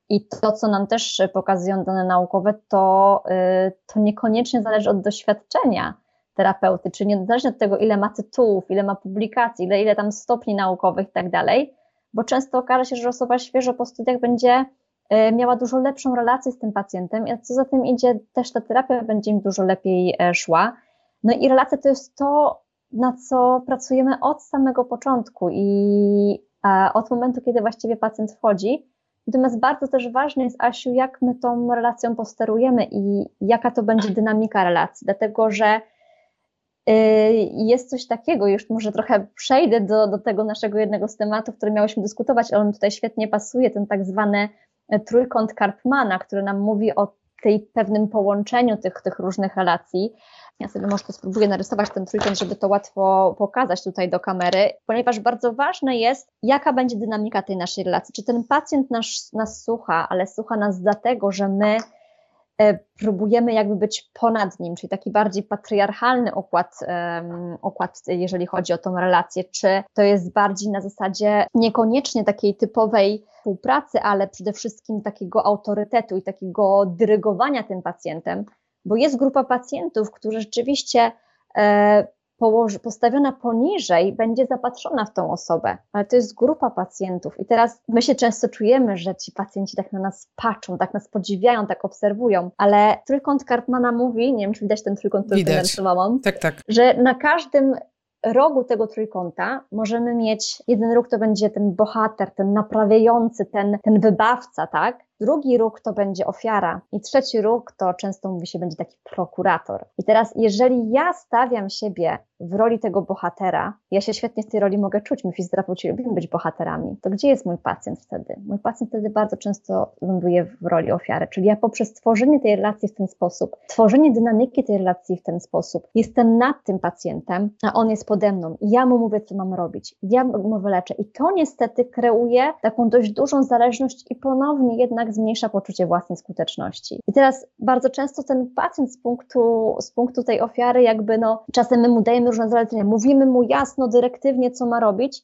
[SPEAKER 2] I to, co nam też pokazują dane naukowe, to, y, to niekoniecznie zależy od doświadczenia terapeuty, czyli niezależnie od tego, ile ma tytułów, ile ma publikacji, ile, ile tam stopni naukowych i tak dalej, bo często okaże się, że osoba świeżo po studiach będzie e, miała dużo lepszą relację z tym pacjentem, a co za tym idzie, też ta terapia będzie im dużo lepiej e, szła. No i relacja to jest to, na co pracujemy od samego początku i od momentu, kiedy właściwie pacjent wchodzi. Natomiast bardzo też ważne jest, Asiu, jak my tą relacją posterujemy i jaka to będzie dynamika relacji, dlatego że y, jest coś takiego, już może trochę przejdę do, do tego naszego jednego z tematów, który miałyśmy dyskutować, ale on tutaj świetnie pasuje, ten tak zwany e, trójkąt Karpmana, który nam mówi o tej pewnym połączeniu tych, tych różnych relacji. Ja sobie może to spróbuję narysować ten trójkąt, żeby to łatwo pokazać tutaj do kamery, ponieważ bardzo ważne jest, jaka będzie dynamika tej naszej relacji. Czy ten pacjent nas, nas słucha, ale słucha nas dlatego, że my e, próbujemy jakby być ponad nim, czyli taki bardziej patriarchalny układ, układ, jeżeli chodzi o tą relację, czy to jest bardziej na zasadzie niekoniecznie takiej typowej współpracy, ale przede wszystkim takiego autorytetu i takiego dyrygowania tym pacjentem, bo jest grupa pacjentów, którzy rzeczywiście e, położy, postawiona poniżej będzie zapatrzona w tą osobę, ale to jest grupa pacjentów. I teraz my się często czujemy, że ci pacjenci tak na nas patrzą, tak nas podziwiają, tak obserwują, ale trójkąt Karpmana mówi, nie wiem, czy widać ten trójkąt, który
[SPEAKER 1] widać.
[SPEAKER 2] tak, tak. że na każdym rogu tego trójkąta możemy mieć, jeden róg to będzie ten bohater, ten naprawiający, ten, ten wybawca, tak? Drugi róg to będzie ofiara i trzeci róg to często mówi się będzie taki prokurator. I teraz, jeżeli ja stawiam siebie w roli tego bohatera, ja się świetnie w tej roli mogę czuć, my fizjoterapeuci lubimy być bohaterami, to gdzie jest mój pacjent wtedy? Mój pacjent wtedy bardzo często ląduje w roli ofiary, czyli ja poprzez tworzenie tej relacji w ten sposób, tworzenie dynamiki tej relacji w ten sposób, jestem nad tym pacjentem, a on jest pode mną i ja mu mówię, co mam robić, ja mu wyleczę i to niestety kreuje taką dość dużą zależność i ponownie jednak tak zmniejsza poczucie własnej skuteczności. I teraz bardzo często ten pacjent z punktu, z punktu tej ofiary, jakby no, czasem my mu dajemy różne zalecenia, mówimy mu jasno, dyrektywnie, co ma robić,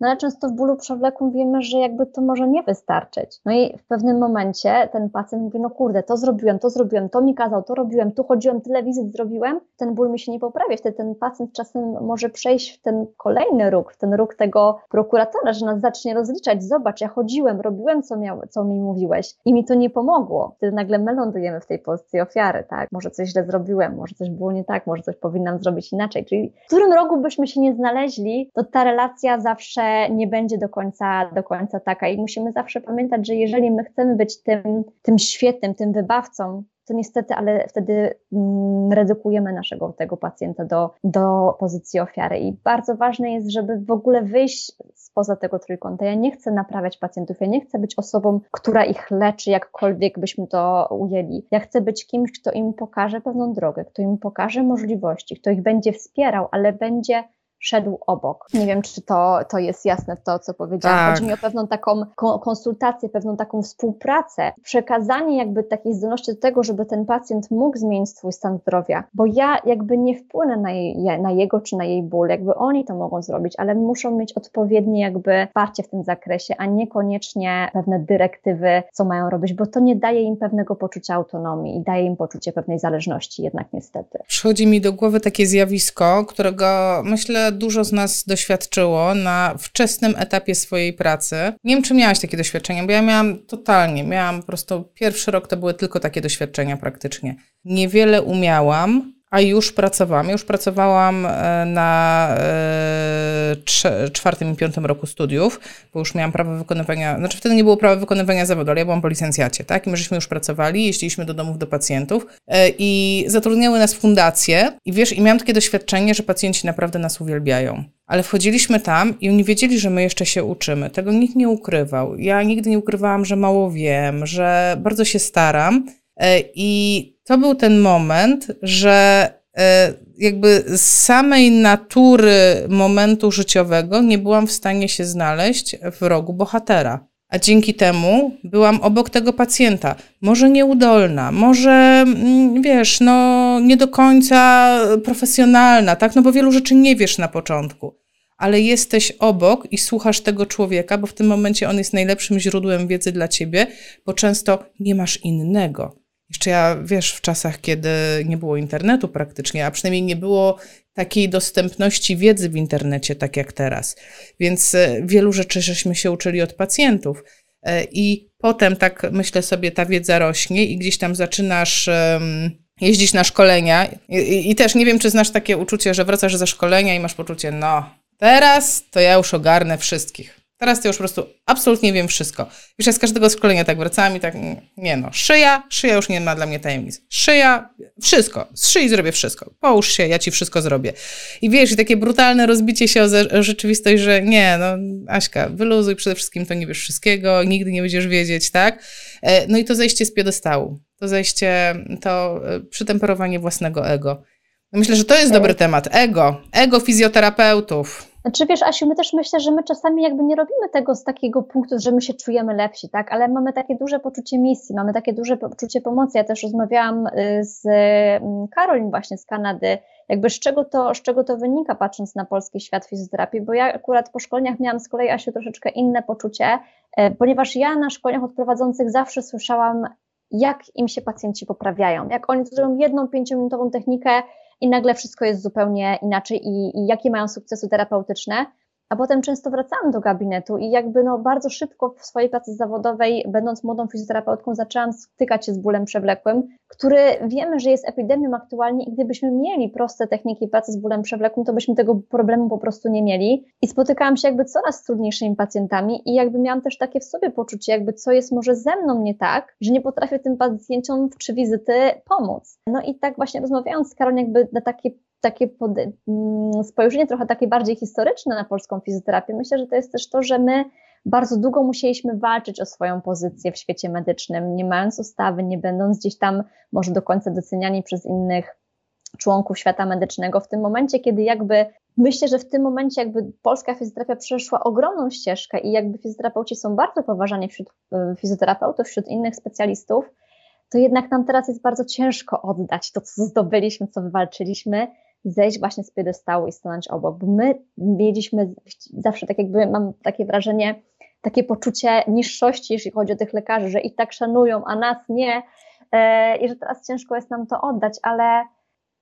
[SPEAKER 2] no ale często w bólu przewlekłym wiemy, że jakby to może nie wystarczyć. No i w pewnym momencie ten pacjent mówi, no kurde, to zrobiłem, to zrobiłem, to mi kazał, to robiłem, tu chodziłem, tyle wizyt zrobiłem, ten ból mi się nie poprawia. Wtedy ten pacjent czasem może przejść w ten kolejny róg, w ten róg tego prokuratora, że nas zacznie rozliczać. Zobacz, ja chodziłem, robiłem, co, miał, co mi mówiłeś i mi to nie pomogło. Wtedy nagle my lądujemy w tej pozycji ofiary, tak? Może coś źle zrobiłem, może coś było nie tak, może coś powinnam zrobić inaczej. Czyli w którym rogu byśmy się nie znaleźli, to ta relacja zawsze nie będzie do końca, do końca taka. I musimy zawsze pamiętać, że jeżeli my chcemy być tym, tym świetnym, tym wybawcą, to niestety, ale wtedy mm, redukujemy naszego tego pacjenta do, do pozycji ofiary. I bardzo ważne jest, żeby w ogóle wyjść spoza tego trójkąta. Ja nie chcę naprawiać pacjentów, ja nie chcę być osobą, która ich leczy, jakkolwiek byśmy to ujęli. Ja chcę być kimś, kto im pokaże pewną drogę, kto im pokaże możliwości, kto ich będzie wspierał, ale będzie szedł obok. Nie wiem, czy to, to jest jasne to, co powiedziałam. Tak. Chodzi mi o pewną taką konsultację, pewną taką współpracę, przekazanie jakby takiej zdolności do tego, żeby ten pacjent mógł zmienić swój stan zdrowia, bo ja jakby nie wpłynę na, jej, na jego czy na jej ból, jakby oni to mogą zrobić, ale muszą mieć odpowiednie jakby wsparcie w tym zakresie, a niekoniecznie pewne dyrektywy, co mają robić, bo to nie daje im pewnego poczucia autonomii i daje im poczucie pewnej zależności jednak niestety.
[SPEAKER 1] Przychodzi mi do głowy takie zjawisko, którego myślę dużo z nas doświadczyło na wczesnym etapie swojej pracy. Nie wiem, czy miałaś takie doświadczenia, bo ja miałam totalnie, miałam po prostu pierwszy rok to były tylko takie doświadczenia praktycznie. Niewiele umiałam, a już pracowałam. Już pracowałam e, na e, czwartym i piątym roku studiów, bo już miałam prawo wykonywania, znaczy wtedy nie było prawa wykonywania zawodu, ale ja byłam po licencjacie, tak? I my żeśmy już pracowali, jeździliśmy do domów do pacjentów e, i zatrudniały nas fundacje i wiesz, i miałam takie doświadczenie, że pacjenci naprawdę nas uwielbiają. Ale wchodziliśmy tam i oni wiedzieli, że my jeszcze się uczymy. Tego nikt nie ukrywał. Ja nigdy nie ukrywałam, że mało wiem, że bardzo się staram i to był ten moment, że e, jakby z samej natury momentu życiowego nie byłam w stanie się znaleźć w rogu bohatera. A dzięki temu byłam obok tego pacjenta. Może nieudolna, może, mm, wiesz, no nie do końca profesjonalna, tak? No bo wielu rzeczy nie wiesz na początku. Ale jesteś obok i słuchasz tego człowieka, bo w tym momencie on jest najlepszym źródłem wiedzy dla ciebie, bo często nie masz innego. Jeszcze ja, wiesz, w czasach, kiedy nie było internetu praktycznie, a przynajmniej nie było takiej dostępności wiedzy w internecie, tak jak teraz. Więc e, wielu rzeczy żeśmy się uczyli od pacjentów. I potem tak myślę sobie, ta wiedza rośnie i gdzieś tam zaczynasz jeździć na szkolenia. I, I, też nie wiem, czy znasz takie uczucie, że wracasz ze szkolenia i masz poczucie, no, teraz to ja już ogarnę wszystkich. Teraz to już po prostu absolutnie wiem wszystko. Już ja z każdego szkolenia tak wracam i tak, nie no, szyja, szyja już nie ma dla mnie tajemnic. Szyja, wszystko, z szyi zrobię wszystko. Połóż się, ja ci wszystko zrobię. I wiesz, i takie brutalne rozbicie się o, o rzeczywistość, że nie, no Aśka, wyluzuj, przede wszystkim to nie wiesz wszystkiego, nigdy nie będziesz wiedzieć, tak? E, no i to zejście z piedestału, to zejście, to e, przytemperowanie własnego ego. Myślę, że to jest dobry temat. Ego, ego fizjoterapeutów.
[SPEAKER 2] Znaczy wiesz, Asiu, my też myślę, że my czasami jakby nie robimy tego z takiego punktu, że my się czujemy lepsi, tak? Ale mamy takie duże poczucie misji, mamy takie duże poczucie pomocy. Ja też rozmawiałam y, z mm, Karolin właśnie z Kanady, jakby z czego to, z czego to wynika, patrząc na polski świat fizjoterapii, bo ja akurat po szkoleniach miałam z kolei, Asiu, troszeczkę inne poczucie, e, ponieważ ja na szkoleniach od prowadzących zawsze słyszałam, jak im się pacjenci poprawiają, jak oni zrobią jedną pięciominutową technikę, i nagle wszystko jest zupełnie inaczej i, i jakie mają sukcesy terapeutyczne. A potem często wracałam do gabinetu i jakby no bardzo szybko w swojej pracy zawodowej, będąc młodą fizjoterapeutką, zaczęłam stykać się z bólem przewlekłym, który wiemy, że jest epidemią aktualnie i gdybyśmy mieli proste techniki pracy z bólem przewlekłym, to byśmy tego problemu po prostu nie mieli. I spotykałam się jakby coraz z trudniejszymi pacjentami i jakby miałam też takie w sobie poczucie, jakby co jest może ze mną nie tak, że nie potrafię tym pacjentom trzy wizyty pomóc. No i tak właśnie rozmawiając z Karol jakby na takie takie mm, spojrzenie trochę takie bardziej historyczne na polską fizjoterapię, myślę, że to jest też to, że my bardzo długo musieliśmy walczyć o swoją pozycję w świecie medycznym, nie mając ustawy, nie będąc gdzieś tam może do końca doceniani przez innych członków świata medycznego. W tym momencie, kiedy jakby myślę, że w tym momencie jakby polska fizjoterapia przeszła ogromną ścieżkę i jakby fizjoterapeuci są bardzo poważani wśród e, fizjoterapeutów, wśród innych specjalistów, to jednak nam teraz jest bardzo ciężko oddać to, co zdobyliśmy, co wywalczyliśmy zejść właśnie z piedestału i stanąć obok, bo my mieliśmy zawsze tak jakby, mam takie wrażenie, takie poczucie niższości, jeśli chodzi o tych lekarzy, że ich tak szanują, a nas nie e, i że teraz ciężko jest nam to oddać, ale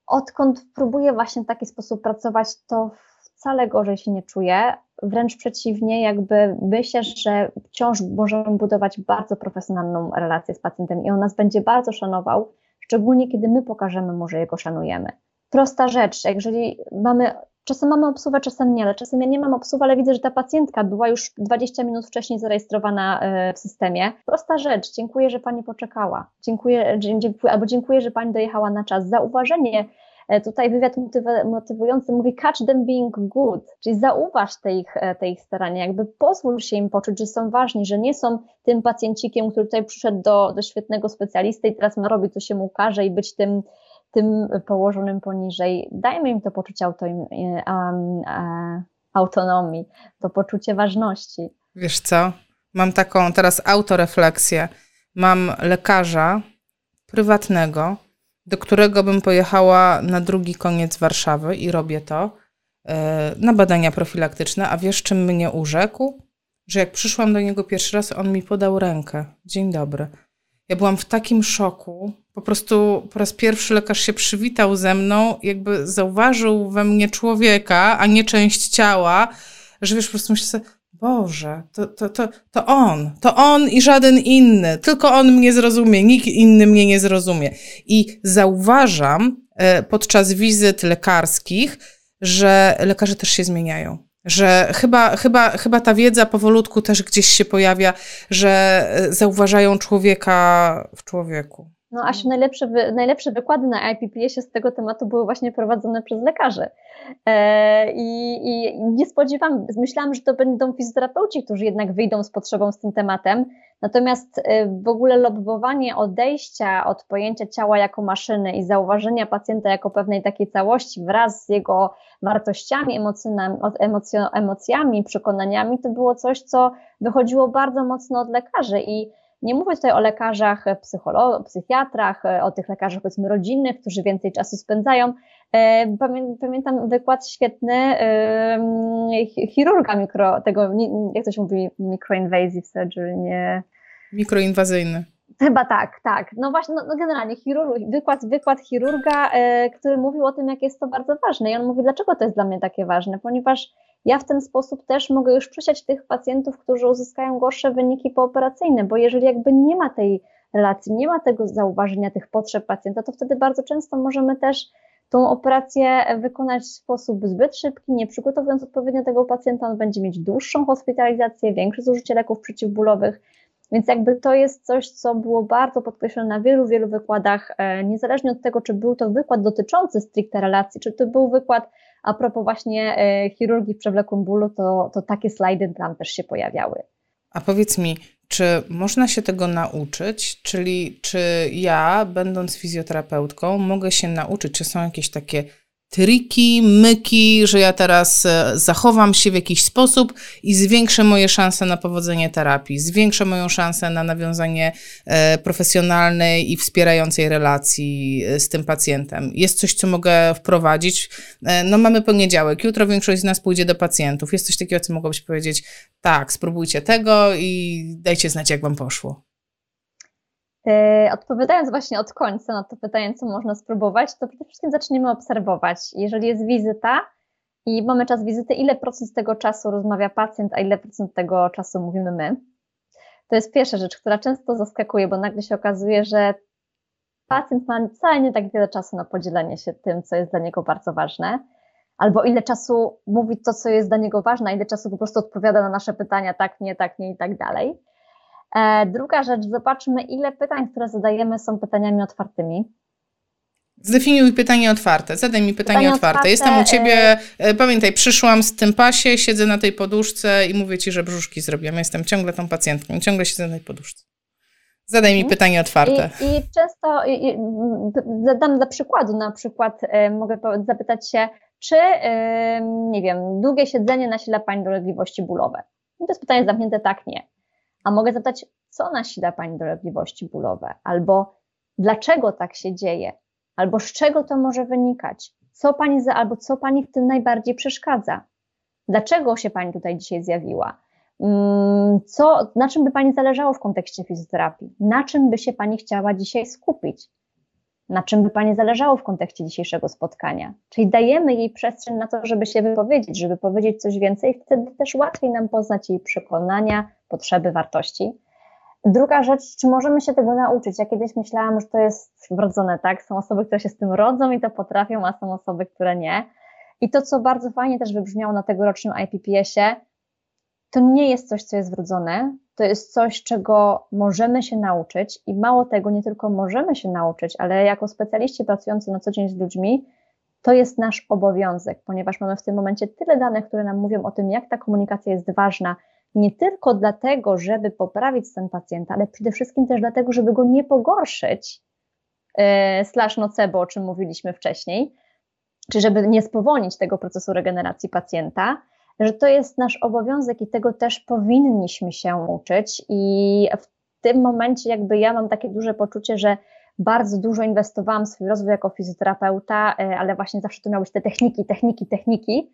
[SPEAKER 2] odkąd próbuję właśnie w taki sposób pracować, to wcale gorzej się nie czuję, wręcz przeciwnie, jakby myślę, że wciąż możemy budować bardzo profesjonalną relację z pacjentem i on nas będzie bardzo szanował, szczególnie kiedy my pokażemy mu, że jego szanujemy prosta rzecz. Jeżeli mamy, czasem mamy obsługę, czasem nie, ale czasem ja nie mam obsługi, ale widzę, że ta pacjentka była już 20 minut wcześniej zarejestrowana e, w systemie. Prosta rzecz. Dziękuję, że pani poczekała. Dziękuję, dziękuję albo dziękuję, że pani dojechała na czas. Zauważenie, e, Tutaj wywiad motywujący mówi catch them being good, czyli zauważ te ich, e, te ich starania, jakby pozwól się im poczuć, że są ważni, że nie są tym pacjencikiem, który tutaj przyszedł do, do świetnego specjalisty i teraz ma robić, co się mu każe i być tym tym położonym poniżej, dajmy im to poczucie auto, autonomii, to poczucie ważności.
[SPEAKER 1] Wiesz co? Mam taką teraz autorefleksję. Mam lekarza prywatnego, do którego bym pojechała na drugi koniec Warszawy i robię to e, na badania profilaktyczne. A wiesz, czym mnie urzekł? Że jak przyszłam do niego pierwszy raz, on mi podał rękę. Dzień dobry. Ja byłam w takim szoku. Po prostu po raz pierwszy lekarz się przywitał ze mną, jakby zauważył we mnie człowieka, a nie część ciała, że wiesz, po prostu myślę sobie, Boże, to, to, to, to on, to on i żaden inny, tylko on mnie zrozumie, nikt inny mnie nie zrozumie. I zauważam e, podczas wizyt lekarskich, że lekarze też się zmieniają. Że chyba, chyba, chyba ta wiedza powolutku też gdzieś się pojawia, że e, zauważają człowieka w człowieku.
[SPEAKER 2] No Asiu, najlepsze, najlepsze wykłady na IPPS-ie z tego tematu były właśnie prowadzone przez lekarzy. E, i, I nie spodziewam, myślałam, że to będą fizjoterapeuci, którzy jednak wyjdą z potrzebą z tym tematem. Natomiast e, w ogóle lobbowanie odejścia od pojęcia ciała jako maszyny i zauważenia pacjenta jako pewnej takiej całości wraz z jego wartościami, emocjami, przekonaniami, to było coś, co wychodziło bardzo mocno od lekarzy i nie mówię tutaj o lekarzach psychologach, psychiatrach, o tych lekarzach powiedzmy rodzinnych, którzy więcej czasu spędzają. E, pamiętam wykład świetny chirurga mikro, tego, jak to się mówi, microinvasive surgery, nie?
[SPEAKER 1] Mikroinwazyjny.
[SPEAKER 2] Chyba tak, tak. No właśnie, no, no generalnie chirurg, wykład, wykład chirurga, e, który mówił o tym, jak jest to bardzo ważne. I on mówi, dlaczego to jest dla mnie takie ważne? Ponieważ ja w ten sposób też mogę już przesiać tych pacjentów, którzy uzyskają gorsze wyniki pooperacyjne, bo jeżeli jakby nie ma tej relacji, nie ma tego zauważenia tych potrzeb pacjenta, to wtedy bardzo często możemy też tą operację wykonać w sposób zbyt szybki, nie przygotowując odpowiednio tego pacjenta, on będzie mieć dłuższą hospitalizację, większe zużycie leków przeciwbólowych, więc jakby to jest coś, co było bardzo podkreślone na wielu, wielu wykładach, e, niezależnie od tego, czy był to wykład dotyczący stricte relacji, czy to był wykład a propos właśnie e, chirurgii w przewlekłym bólu, to, to takie slajdy tam też się pojawiały.
[SPEAKER 1] A powiedz mi, czy można się tego nauczyć? Czyli czy ja, będąc fizjoterapeutką, mogę się nauczyć, czy są jakieś takie triki, myki, że ja teraz e, zachowam się w jakiś sposób i zwiększę moje szanse na powodzenie terapii, zwiększę moją szansę na nawiązanie e, profesjonalnej i wspierającej relacji e, z tym pacjentem. Jest coś, co mogę wprowadzić. No mamy poniedziałek, jutro większość z nas pójdzie do pacjentów. Jest coś takiego, co mogłabyś powiedzieć, tak, spróbujcie tego i dajcie znać, jak wam poszło.
[SPEAKER 2] E, odpowiadając właśnie od końca na to pytanie, co można spróbować, to przede wszystkim zaczniemy obserwować. Jeżeli jest wizyta i mamy czas wizyty, ile procent tego czasu rozmawia pacjent, a ile procent tego czasu mówimy my? To jest pierwsza rzecz, która często zaskakuje, bo nagle się okazuje, że pacjent ma wcale nie tak wiele czasu na podzielenie się tym, co jest dla niego bardzo ważne, albo ile czasu mówi to, co jest dla niego ważne, a ile czasu po prostu odpowiada na nasze pytania, tak, nie, tak, nie i tak dalej. E, druga rzecz, zobaczmy, ile pytań, które zadajemy, są pytaniami otwartymi.
[SPEAKER 1] Zdefiniuj pytanie otwarte. Zadaj mi pytanie, pytanie otwarte. otwarte. Jestem u ciebie, e, e, pamiętaj, przyszłam z tym pasie, siedzę na tej poduszce i mówię ci, że brzuszki zrobiłam. Jestem ciągle tą pacjentką, ciągle siedzę na tej poduszce. Zadaj mi mhm. pytanie otwarte.
[SPEAKER 2] I, i często i, i, zadam dla przykładu, na przykład mogę zapytać się, czy, nie wiem, długie siedzenie nasila Pani dolegliwości bólowe? I to jest pytanie zamknięte tak, nie. A mogę zapytać, co nasila Pani dolegliwości bólowe? Albo dlaczego tak się dzieje? Albo z czego to może wynikać? Co Pani, za, albo co Pani w tym najbardziej przeszkadza? Dlaczego się Pani tutaj dzisiaj zjawiła? Mm, co, na czym by Pani zależało w kontekście fizjoterapii? Na czym by się Pani chciała dzisiaj skupić? na czym by Pani zależało w kontekście dzisiejszego spotkania. Czyli dajemy jej przestrzeń na to, żeby się wypowiedzieć, żeby powiedzieć coś więcej, wtedy też łatwiej nam poznać jej przekonania, potrzeby, wartości. Druga rzecz, czy możemy się tego nauczyć? Ja kiedyś myślałam, że to jest wrodzone, tak? Są osoby, które się z tym rodzą i to potrafią, a są osoby, które nie. I to, co bardzo fajnie też wybrzmiało na tegorocznym IPPS-ie, to nie jest coś, co jest wrodzone, to jest coś, czego możemy się nauczyć i mało tego, nie tylko możemy się nauczyć, ale jako specjaliści pracujący na co dzień z ludźmi, to jest nasz obowiązek, ponieważ mamy w tym momencie tyle danych, które nam mówią o tym, jak ta komunikacja jest ważna, nie tylko dlatego, żeby poprawić stan pacjenta, ale przede wszystkim też dlatego, żeby go nie pogorszyć, yy, slash nocebo, o czym mówiliśmy wcześniej, czy żeby nie spowolnić tego procesu regeneracji pacjenta, że to jest nasz obowiązek i tego też powinniśmy się uczyć. I w tym momencie, jakby ja mam takie duże poczucie, że bardzo dużo inwestowałam w swój rozwój jako fizjoterapeuta, e, ale właśnie zawsze to miały być te techniki, techniki, techniki.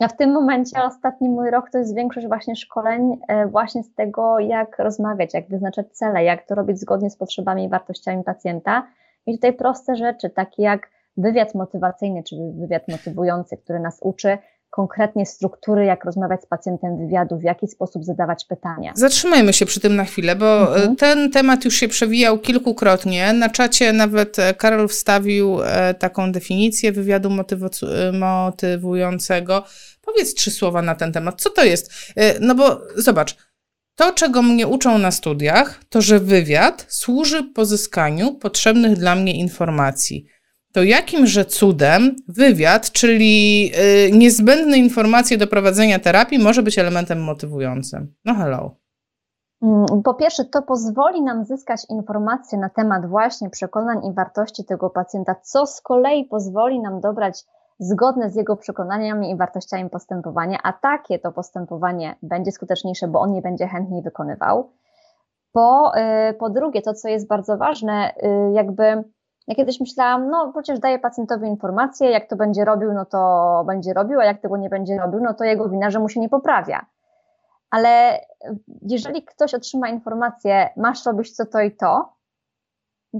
[SPEAKER 2] A w tym momencie ostatni mój rok to jest większość właśnie szkoleń e, właśnie z tego, jak rozmawiać, jak wyznaczać cele, jak to robić zgodnie z potrzebami i wartościami pacjenta. I tutaj proste rzeczy, takie jak wywiad motywacyjny, czyli wywiad motywujący, który nas uczy, konkretnie struktury, jak rozmawiać z pacjentem wywiadu, w jaki sposób zadawać pytania.
[SPEAKER 1] Zatrzymajmy się przy tym na chwilę, bo e, mhm. ten temat już się przewijał kilkukrotnie. Na czacie nawet e, Karol wstawił e, taką definicję wywiadu motywującego. Powiedz trzy słowa na ten temat. Co to jest? No bo zobacz, to, czego mnie uczą na studiach, to że wywiad służy pozyskaniu potrzebnych dla mnie informacji to jakimże cudem wywiad, czyli yy, niezbędne informacje do prowadzenia terapii, może być elementem motywującym? No hello.
[SPEAKER 2] Mm, po pierwsze, to pozwoli nam zyskać informacje na temat właśnie przekonań i wartości tego pacjenta, co z kolei pozwoli nam dobrać zgodne z jego przekonaniami i wartościami postępowania, a takie to postępowanie będzie skuteczniejsze, bo on je będzie chętniej wykonywał. Po, yy, po drugie, to co jest bardzo ważne, yy, jakby ja kiedyś myślałam, no przecież daję pacjentowi informację, jak to będzie robił, no to będzie robił, a jak tego nie będzie robił, no to jego wina, że mu się nie poprawia. Ale jeżeli ktoś otrzyma informację, masz robić co to i to,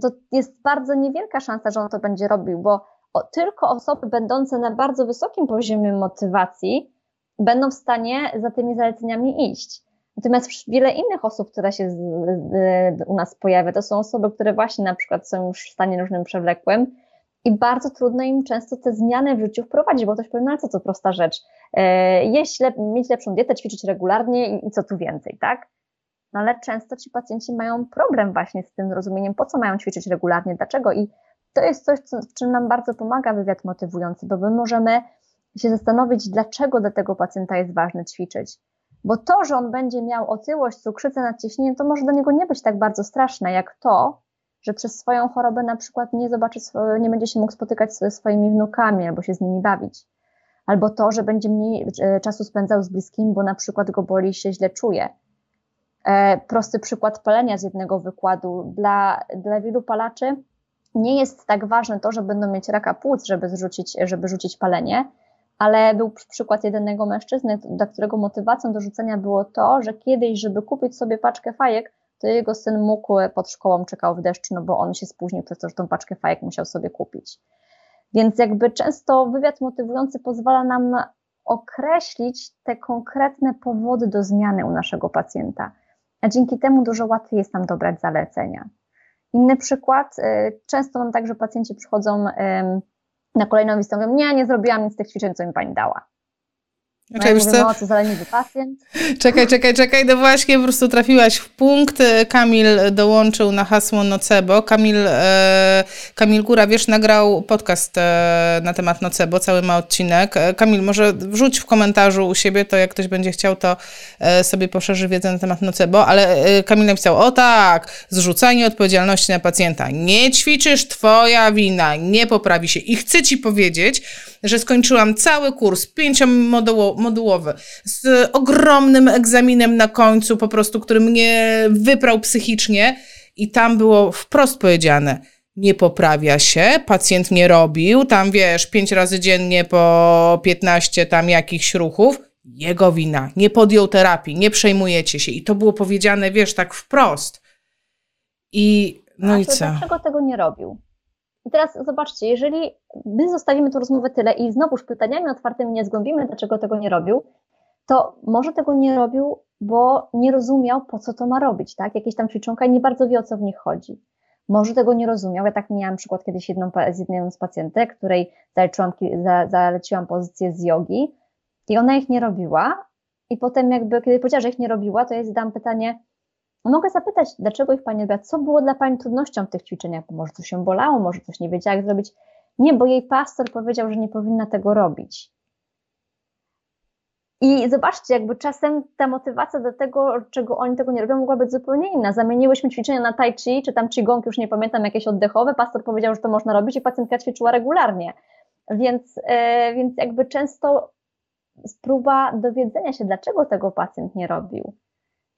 [SPEAKER 2] to jest bardzo niewielka szansa, że on to będzie robił, bo tylko osoby będące na bardzo wysokim poziomie motywacji będą w stanie za tymi zaleceniami iść. Natomiast wiele innych osób, które się z, z, u nas pojawia, to są osoby, które właśnie na przykład są już w stanie różnym przewlekłym i bardzo trudno im często te zmiany w życiu wprowadzić, bo ktoś powie, no co to prosta rzecz, e, jeść, lep, mieć lepszą dietę, ćwiczyć regularnie i, i co tu więcej, tak? No ale często ci pacjenci mają problem właśnie z tym zrozumieniem, po co mają ćwiczyć regularnie, dlaczego i to jest coś, co, w czym nam bardzo pomaga wywiad motywujący, bo my możemy się zastanowić, dlaczego dla tego pacjenta jest ważne ćwiczyć. Bo to, że on będzie miał otyłość, cukrzycę, nadciśnienie, to może dla niego nie być tak bardzo straszne, jak to, że przez swoją chorobę na przykład nie zobaczy, nie będzie się mógł spotykać ze swoimi wnukami albo się z nimi bawić. Albo to, że będzie mniej e, czasu spędzał z bliskim, bo na przykład go boli i się źle czuje. E, prosty przykład palenia z jednego wykładu. Dla, dla wielu palaczy nie jest tak ważne to, że będą mieć raka płuc, żeby, zrzucić, żeby rzucić palenie, ale był przykład jednego mężczyzny, dla którego motywacją do rzucenia było to, że kiedyś, żeby kupić sobie paczkę fajek, to jego syn mógł pod szkołą czekał w deszczu, no bo on się spóźnił przez to, że tą paczkę fajek musiał sobie kupić. Więc jakby często wywiad motywujący pozwala nam określić te konkretne powody do zmiany u naszego pacjenta, a dzięki temu dużo łatwiej jest nam dobrać zalecenia. Inny przykład, y, często mam tak, że pacjenci przychodzą na kolejną wizytę mówią, nie, nie zrobiłam nic z tych ćwiczeń, co mi pani dała.
[SPEAKER 1] Czekaj, wiesz co?
[SPEAKER 2] co zaleniowy pacjent.
[SPEAKER 1] Czekaj, czekaj, czekaj, no właśnie po prostu trafiłaś w punkt. Kamil dołączył na hasło Nocebo. Kamil, e, Kamil Góra, wiesz, nagrał podcast e, na temat Nocebo, cały ma odcinek. E, Kamil, może wrzuć w komentarzu u siebie, to jak ktoś będzie chciał, to e, sobie poszerzy wiedzę na temat Nocebo, ale e, Kamil napisał, o tak, zrzucanie odpowiedzialności na pacjenta. Nie ćwiczysz, twoja wina, nie poprawi się. I chcę ci powiedzieć, że skończyłam cały kurs pięciomodułowy z ogromnym egzaminem na końcu, po prostu, który mnie wyprał psychicznie i tam było wprost powiedziane, nie poprawia się, pacjent nie robił, tam wiesz, pięć razy dziennie po 15 tam jakichś ruchów, jego wina, nie podjął terapii, nie przejmujecie się. I to było powiedziane, wiesz, tak wprost. I no
[SPEAKER 2] A
[SPEAKER 1] i co?
[SPEAKER 2] Dlaczego tego nie robił? Teraz zobaczcie, jeżeli my zostawimy tę rozmowę tyle i znowuż pytaniami otwartymi nie zgłębimy, dlaczego tego nie robił, to może tego nie robił, bo nie rozumiał, po co to ma robić, tak? Jakieś tam ćwiczonka i nie bardzo wie, o co w nich chodzi. Może tego nie rozumiał. Ja tak miałam przykład kiedyś jedną, z jedną z pacjentek, której zaleciłam, za, zaleciłam pozycję z jogi i ona ich nie robiła. I potem jakby, kiedy powiedziała, że ich nie robiła, to ja zadałam pytanie, Mogę zapytać, dlaczego ich Pani robiła? Co było dla Pani trudnością w tych ćwiczeniach? Może coś się bolało, może coś nie wiedziała, jak zrobić. Nie, bo jej pastor powiedział, że nie powinna tego robić. I zobaczcie, jakby czasem ta motywacja do tego, czego oni tego nie robią, mogła być zupełnie inna. Zamieniłyśmy ćwiczenia na tai chi, czy tam qigong, już nie pamiętam, jakieś oddechowe. Pastor powiedział, że to można robić i pacjentka ćwiczyła regularnie. Więc, yy, więc jakby często próba dowiedzenia się, dlaczego tego pacjent nie robił.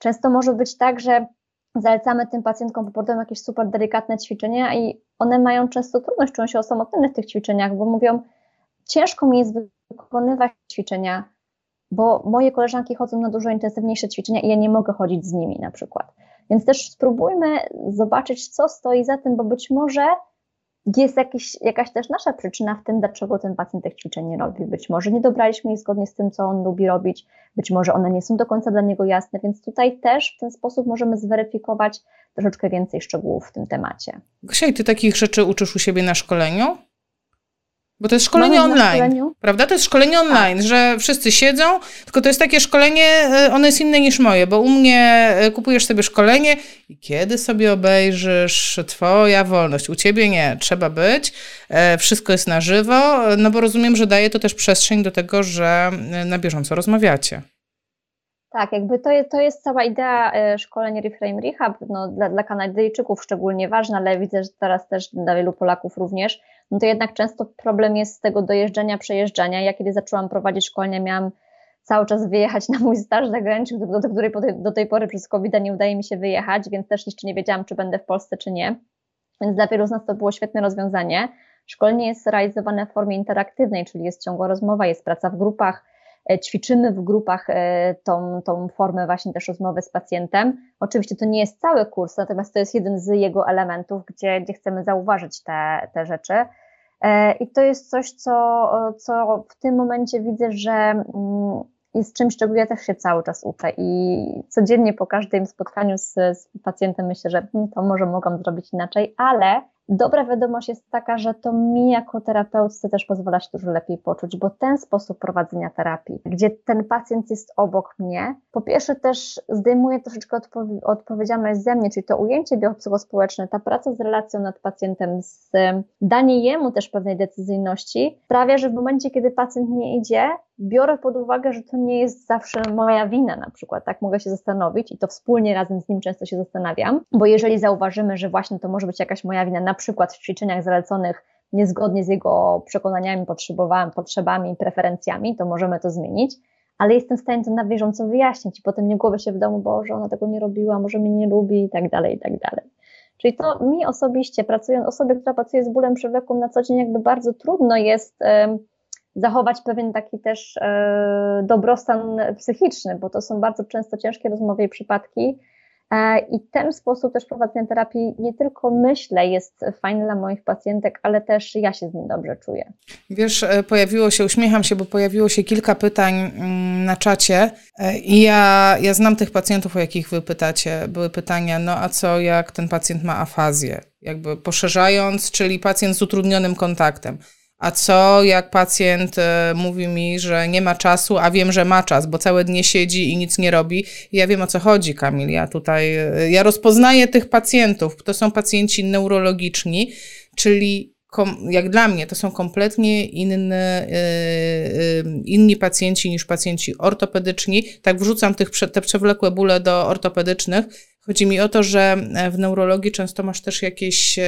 [SPEAKER 2] Często może być tak, że zalecamy tym pacjentkom po jakieś super delikatne ćwiczenia i one mają często trudność, czują się osamotnione w tych ćwiczeniach, bo mówią, ciężko mi jest wykonywać ćwiczenia, bo moje koleżanki chodzą na dużo intensywniejsze ćwiczenia i ja nie mogę chodzić z nimi na przykład. Więc też spróbujmy zobaczyć, co stoi za tym, bo być może jest jakiś, jakaś też nasza przyczyna w tym, dlaczego ten pacjent tych ćwiczeń nie robi. Być może nie dobraliśmy ich zgodnie z tym, co on lubi robić, być może one nie są do końca dla niego jasne, więc tutaj też w ten sposób możemy zweryfikować troszeczkę więcej szczegółów w tym temacie.
[SPEAKER 1] Gosia, ty takich rzeczy uczysz u siebie na szkoleniu? Bo to jest szkolenie online, prawda? To jest szkolenie tak. online, tak. że wszyscy siedzą, tylko to jest takie szkolenie, e, ono jest inne niż moje, bo u mnie e, kupujesz sobie szkolenie i kiedy sobie obejrzysz, twoja wolność, u ciebie nie, trzeba być, e, wszystko jest na żywo, no bo rozumiem, że daje to też przestrzeń do tego, że na bieżąco rozmawiacie.
[SPEAKER 2] Tak, jakby to, to jest cała idea szkolenia Reframe Rehab, no, dla, dla Kanadyjczyków szczególnie ważna, ale widzę, że teraz też dla wielu Polaków również, no to jednak często problem jest z tego dojeżdżania, przejeżdżania. Ja kiedy zaczęłam prowadzić szkolenia, miałam cały czas wyjechać na mój staż zagraniczny, do, do której do tej pory przez covid nie udaje mi się wyjechać, więc też jeszcze nie wiedziałam, czy będę w Polsce, czy nie. Więc dla wielu z nas to było świetne rozwiązanie. Szkolenie jest realizowane w formie interaktywnej, czyli jest ciągła rozmowa, jest praca w grupach, ćwiczymy w grupach e, tą, tą formę właśnie też rozmowy z pacjentem. Oczywiście to nie jest cały kurs, natomiast to jest jeden z jego elementów, gdzie, gdzie chcemy zauważyć te, te rzeczy. E, I to jest coś, co, co w tym momencie widzę, że mm, jest czymś, czego ja też się cały czas uczę i codziennie po każdym spotkaniu z, z pacjentem myślę, że hmm, to może mogłam zrobić inaczej, ale Dobra wiadomość jest taka, że to mi jako terapeutce też pozwala się dużo lepiej poczuć, bo ten sposób prowadzenia terapii, gdzie ten pacjent jest obok mnie, po pierwsze też zdejmuje troszeczkę odpo- odpowiedzialność ze mnie, czyli to ujęcie biopsychospołeczne, ta praca z relacją nad pacjentem, z danie jemu też pewnej decyzyjności, sprawia, że w momencie, kiedy pacjent nie idzie, biorę pod uwagę, że to nie jest zawsze moja wina na przykład, tak mogę się zastanowić i to wspólnie razem z nim często się zastanawiam, bo jeżeli zauważymy, że właśnie to może być jakaś moja wina, na przykład w ćwiczeniach zaleconych niezgodnie z jego przekonaniami, potrzebami, preferencjami, to możemy to zmienić, ale jestem w stanie to na bieżąco wyjaśnić i potem nie głowy się w domu, bo że ona tego nie robiła, może mnie nie lubi i tak dalej, i tak dalej. Czyli to mi osobiście, pracując, osobie, która pracuje z bólem przewlekłym na co dzień, jakby bardzo trudno jest zachować pewien taki też e, dobrostan psychiczny, bo to są bardzo często ciężkie rozmowy i przypadki. E, I ten sposób też prowadzenia terapii nie tylko myślę jest fajny dla moich pacjentek, ale też ja się z nim dobrze czuję.
[SPEAKER 1] Wiesz, e, pojawiło się, uśmiecham się, bo pojawiło się kilka pytań mm, na czacie i ja, ja znam tych pacjentów, o jakich wy pytacie. Były pytania, no a co jak ten pacjent ma afazję? Jakby poszerzając, czyli pacjent z utrudnionym kontaktem. A co jak pacjent e, mówi mi, że nie ma czasu, a wiem, że ma czas, bo całe dnie siedzi i nic nie robi? Ja wiem o co chodzi, Kamil. Ja tutaj, e, ja rozpoznaję tych pacjentów. To są pacjenci neurologiczni, czyli jak dla mnie to są kompletnie inne, e, inni pacjenci niż pacjenci ortopedyczni. Tak wrzucam tych, te przewlekłe bóle do ortopedycznych. Chodzi mi o to, że w neurologii często masz też jakieś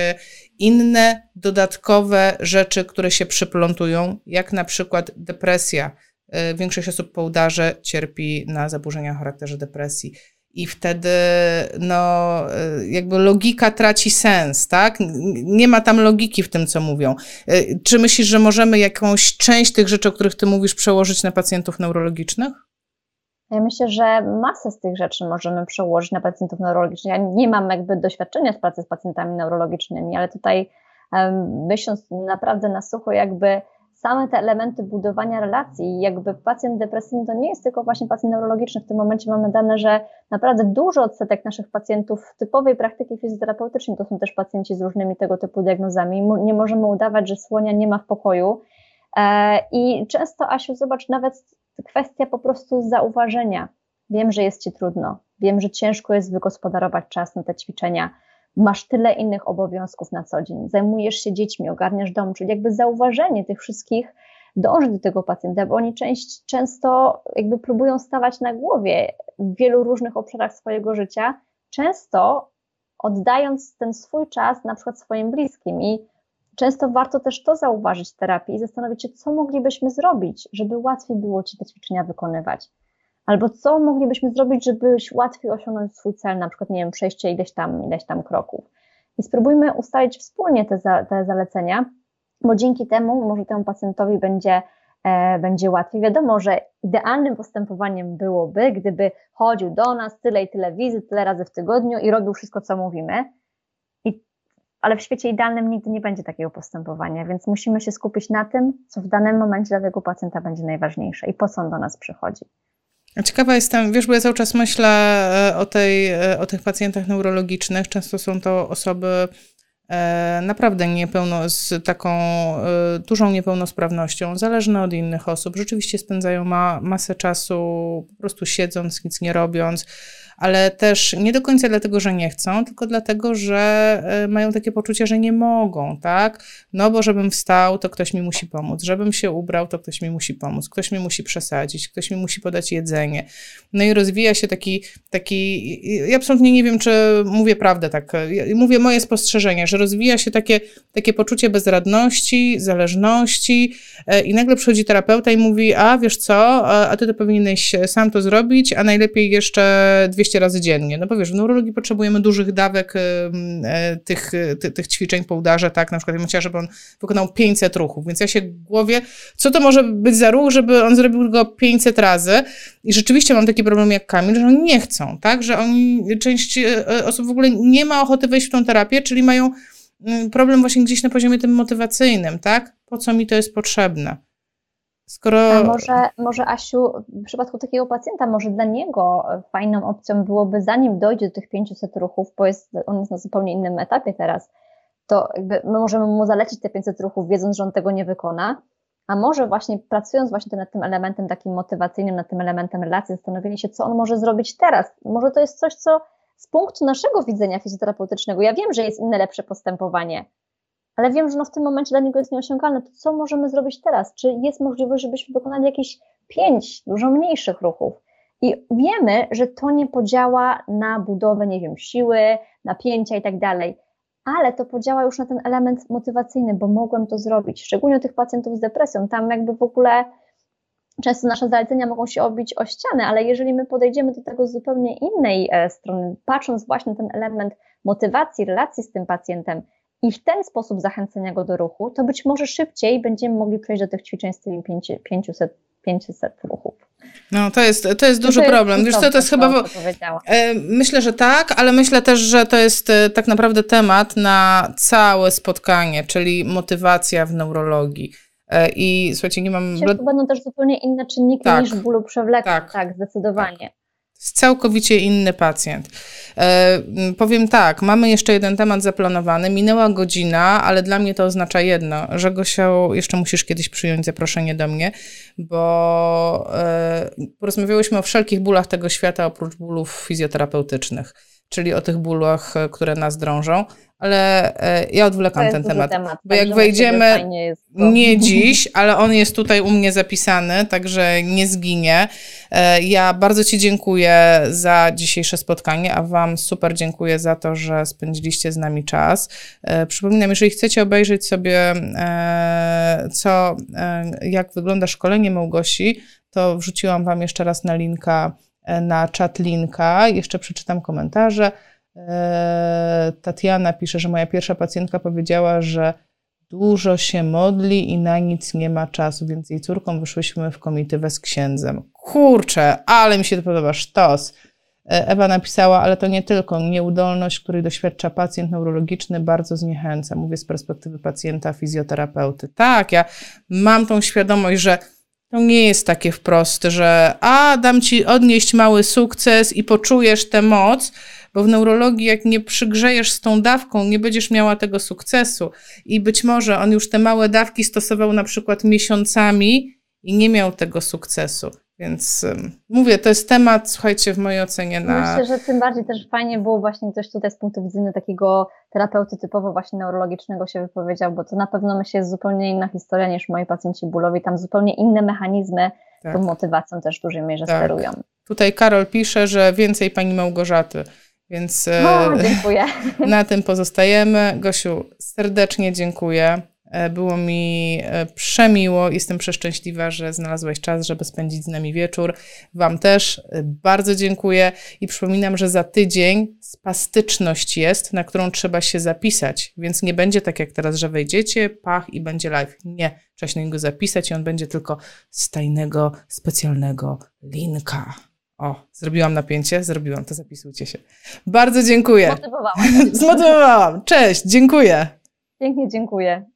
[SPEAKER 1] inne dodatkowe rzeczy, które się przyplątują, jak na przykład depresja. E, większość osób po udarze cierpi na zaburzenia o charakterze depresji. I wtedy, no, e, jakby logika traci sens, tak? Nie ma tam logiki w tym, co mówią. E, czy myślisz, że możemy jakąś część tych rzeczy, o których ty mówisz, przełożyć na pacjentów neurologicznych?
[SPEAKER 2] Ja myślę, że masę z tych rzeczy możemy przełożyć na pacjentów neurologicznych. Ja nie mam jakby doświadczenia z pracy z pacjentami neurologicznymi, ale tutaj myśląc naprawdę na sucho, jakby same te elementy budowania relacji, jakby pacjent depresyjny to nie jest tylko właśnie pacjent neurologiczny. W tym momencie mamy dane, że naprawdę dużo odsetek naszych pacjentów w typowej praktyki fizjoterapeutycznej to są też pacjenci z różnymi tego typu diagnozami. Nie możemy udawać, że słonia nie ma w pokoju. E, I często, Asiu, zobacz, nawet kwestia po prostu zauważenia. Wiem, że jest ci trudno, wiem, że ciężko jest wygospodarować czas na te ćwiczenia, masz tyle innych obowiązków na co dzień, zajmujesz się dziećmi, ogarniasz dom, czyli jakby zauważenie tych wszystkich dąży do tego pacjenta, bo oni część, często jakby próbują stawać na głowie w wielu różnych obszarach swojego życia, często oddając ten swój czas na przykład swoim bliskim i Często warto też to zauważyć w terapii i zastanowić się, co moglibyśmy zrobić, żeby łatwiej było Ci te ćwiczenia wykonywać. Albo co moglibyśmy zrobić, żebyś łatwiej osiągnąć swój cel, na przykład, nie wiem, przejście ileś tam, ileś tam kroków. I spróbujmy ustalić wspólnie te, za, te zalecenia, bo dzięki temu może temu pacjentowi będzie, e, będzie łatwiej. Wiadomo, że idealnym postępowaniem byłoby, gdyby chodził do nas tyle i tyle wizyt, tyle razy w tygodniu i robił wszystko, co mówimy, ale w świecie idealnym nigdy nie będzie takiego postępowania, więc musimy się skupić na tym, co w danym momencie dla tego pacjenta będzie najważniejsze i po co on do nas przychodzi.
[SPEAKER 1] Ciekawa jestem, wiesz, bo ja cały czas myślę e, o, tej, e, o tych pacjentach neurologicznych. Często są to osoby naprawdę niepełno, z taką dużą niepełnosprawnością, zależne od innych osób. Rzeczywiście spędzają ma, masę czasu po prostu siedząc, nic nie robiąc ale też nie do końca dlatego, że nie chcą, tylko dlatego, że e, mają takie poczucie, że nie mogą, tak? No bo żebym wstał, to ktoś mi musi pomóc, żebym się ubrał, to ktoś mi musi pomóc, ktoś mi musi przesadzić, ktoś mi musi podać jedzenie. No i rozwija się taki, taki ja absolutnie nie wiem, czy mówię prawdę tak, mówię moje spostrzeżenie, że rozwija się takie, takie poczucie bezradności, zależności e, i nagle przychodzi terapeuta i mówi, a wiesz co, a ty to powinieneś sam to zrobić, a najlepiej jeszcze 200 razy dziennie. No bo wiesz, w neurologii potrzebujemy dużych dawek e, tych, ty, tych ćwiczeń po udarze, tak, na przykład ja bym chciała, żeby on wykonał 500 ruchów, więc ja się głowie, co to może być za ruch, żeby on zrobił go 500 razy? I rzeczywiście mam taki problem jak Kamil, że oni nie chcą, tak, że oni, część e, osób w ogóle nie ma ochoty wejść w tą terapię, czyli mają problem właśnie gdzieś na poziomie tym motywacyjnym, tak, po co mi to jest potrzebne.
[SPEAKER 2] Skoro... A może, może Asiu, w przypadku takiego pacjenta, może dla niego fajną opcją byłoby, zanim dojdzie do tych 500 ruchów, bo jest, on jest na zupełnie innym etapie teraz, to jakby my możemy mu zalecić te 500 ruchów, wiedząc, że on tego nie wykona, a może właśnie pracując właśnie nad tym elementem takim motywacyjnym, nad tym elementem relacji, zastanowili się, co on może zrobić teraz. Może to jest coś, co z punktu naszego widzenia fizjoterapeutycznego, ja wiem, że jest inne, lepsze postępowanie, ale wiem, że no w tym momencie dla niego jest nieosiągalne, to co możemy zrobić teraz? Czy jest możliwość, żebyśmy wykonali jakieś pięć dużo mniejszych ruchów? I wiemy, że to nie podziała na budowę, nie wiem, siły, napięcia i tak dalej, ale to podziała już na ten element motywacyjny, bo mogłem to zrobić. Szczególnie u tych pacjentów z depresją, tam jakby w ogóle często nasze zalecenia mogą się obić o ścianę, ale jeżeli my podejdziemy do tego z zupełnie innej e, strony, patrząc właśnie na ten element motywacji, relacji z tym pacjentem, i w ten sposób zachęcenia go do ruchu, to być może szybciej będziemy mogli przejść do tych ćwiczeń z tymi 500, 500 ruchów.
[SPEAKER 1] No, to jest, to jest duży to problem. Wiesz co, to jest chyba. E, myślę, że tak, ale myślę też, że to jest e, tak naprawdę temat na całe spotkanie, czyli motywacja w neurologii. E, I słuchajcie, nie mam.
[SPEAKER 2] To będą też zupełnie inne czynniki tak. niż bólu przewlekłych. Tak, tak zdecydowanie. Tak
[SPEAKER 1] jest całkowicie inny pacjent. E, powiem tak, mamy jeszcze jeden temat zaplanowany. Minęła godzina, ale dla mnie to oznacza jedno, że Gosiu, jeszcze musisz kiedyś przyjąć zaproszenie do mnie, bo e, porozmawiałyśmy o wszelkich bólach tego świata, oprócz bólów fizjoterapeutycznych, czyli o tych bólach, które nas drążą ale e, ja odwlekam ten temat, temat, bo jak wejdziemy, nie dziś, ale on jest tutaj u mnie zapisany, także nie zginie. E, ja bardzo Ci dziękuję za dzisiejsze spotkanie, a Wam super dziękuję za to, że spędziliście z nami czas. E, przypominam, jeżeli chcecie obejrzeć sobie, co, jak wygląda szkolenie Małgosi, to wrzuciłam Wam jeszcze raz na linka, na czat linka, jeszcze przeczytam komentarze. E, Tatiana pisze, że moja pierwsza pacjentka powiedziała, że dużo się modli i na nic nie ma czasu, więc jej córką wyszłyśmy w komitywę z księdzem. Kurczę, ale mi się to podoba, sztos. E, Ewa napisała, ale to nie tylko nieudolność, której doświadcza pacjent neurologiczny, bardzo zniechęca. Mówię z perspektywy pacjenta, fizjoterapeuty. Tak, ja mam tą świadomość, że to nie jest takie wprost, że a, dam ci odnieść mały sukces i poczujesz tę moc, bo w neurologii, jak nie przygrzejesz z tą dawką, nie będziesz miała tego sukcesu. I być może on już te małe dawki stosował na przykład miesiącami i nie miał tego sukcesu. Więc um, mówię, to jest temat, słuchajcie, w mojej ocenie na...
[SPEAKER 2] Myślę, że tym bardziej też fajnie było właśnie ktoś tutaj z punktu widzenia takiego terapeuty typowo właśnie neurologicznego się wypowiedział, bo to na pewno myślę jest zupełnie inna historia niż moi pacjenci bólowi. Tam zupełnie inne mechanizmy tak. tą motywacją też w dużej mierze tak. sterują.
[SPEAKER 1] Tutaj Karol pisze, że więcej pani Małgorzaty. Więc
[SPEAKER 2] o, dziękuję.
[SPEAKER 1] na tym pozostajemy. Gosiu, serdecznie dziękuję. E, było mi e, przemiło, jestem przeszczęśliwa, że znalazłeś czas, żeby spędzić z nami wieczór. Wam też e, bardzo dziękuję i przypominam, że za tydzień spastyczność jest, na którą trzeba się zapisać, więc nie będzie tak jak teraz, że wejdziecie, pach i będzie live. Nie, trzeba się na niego zapisać i on będzie tylko z tajnego, specjalnego linka. O, zrobiłam napięcie, zrobiłam, to zapisujcie się. Bardzo dziękuję.
[SPEAKER 2] Zmotywowałam.
[SPEAKER 1] Zmotywowałam. Cześć, dziękuję.
[SPEAKER 2] Pięknie dziękuję.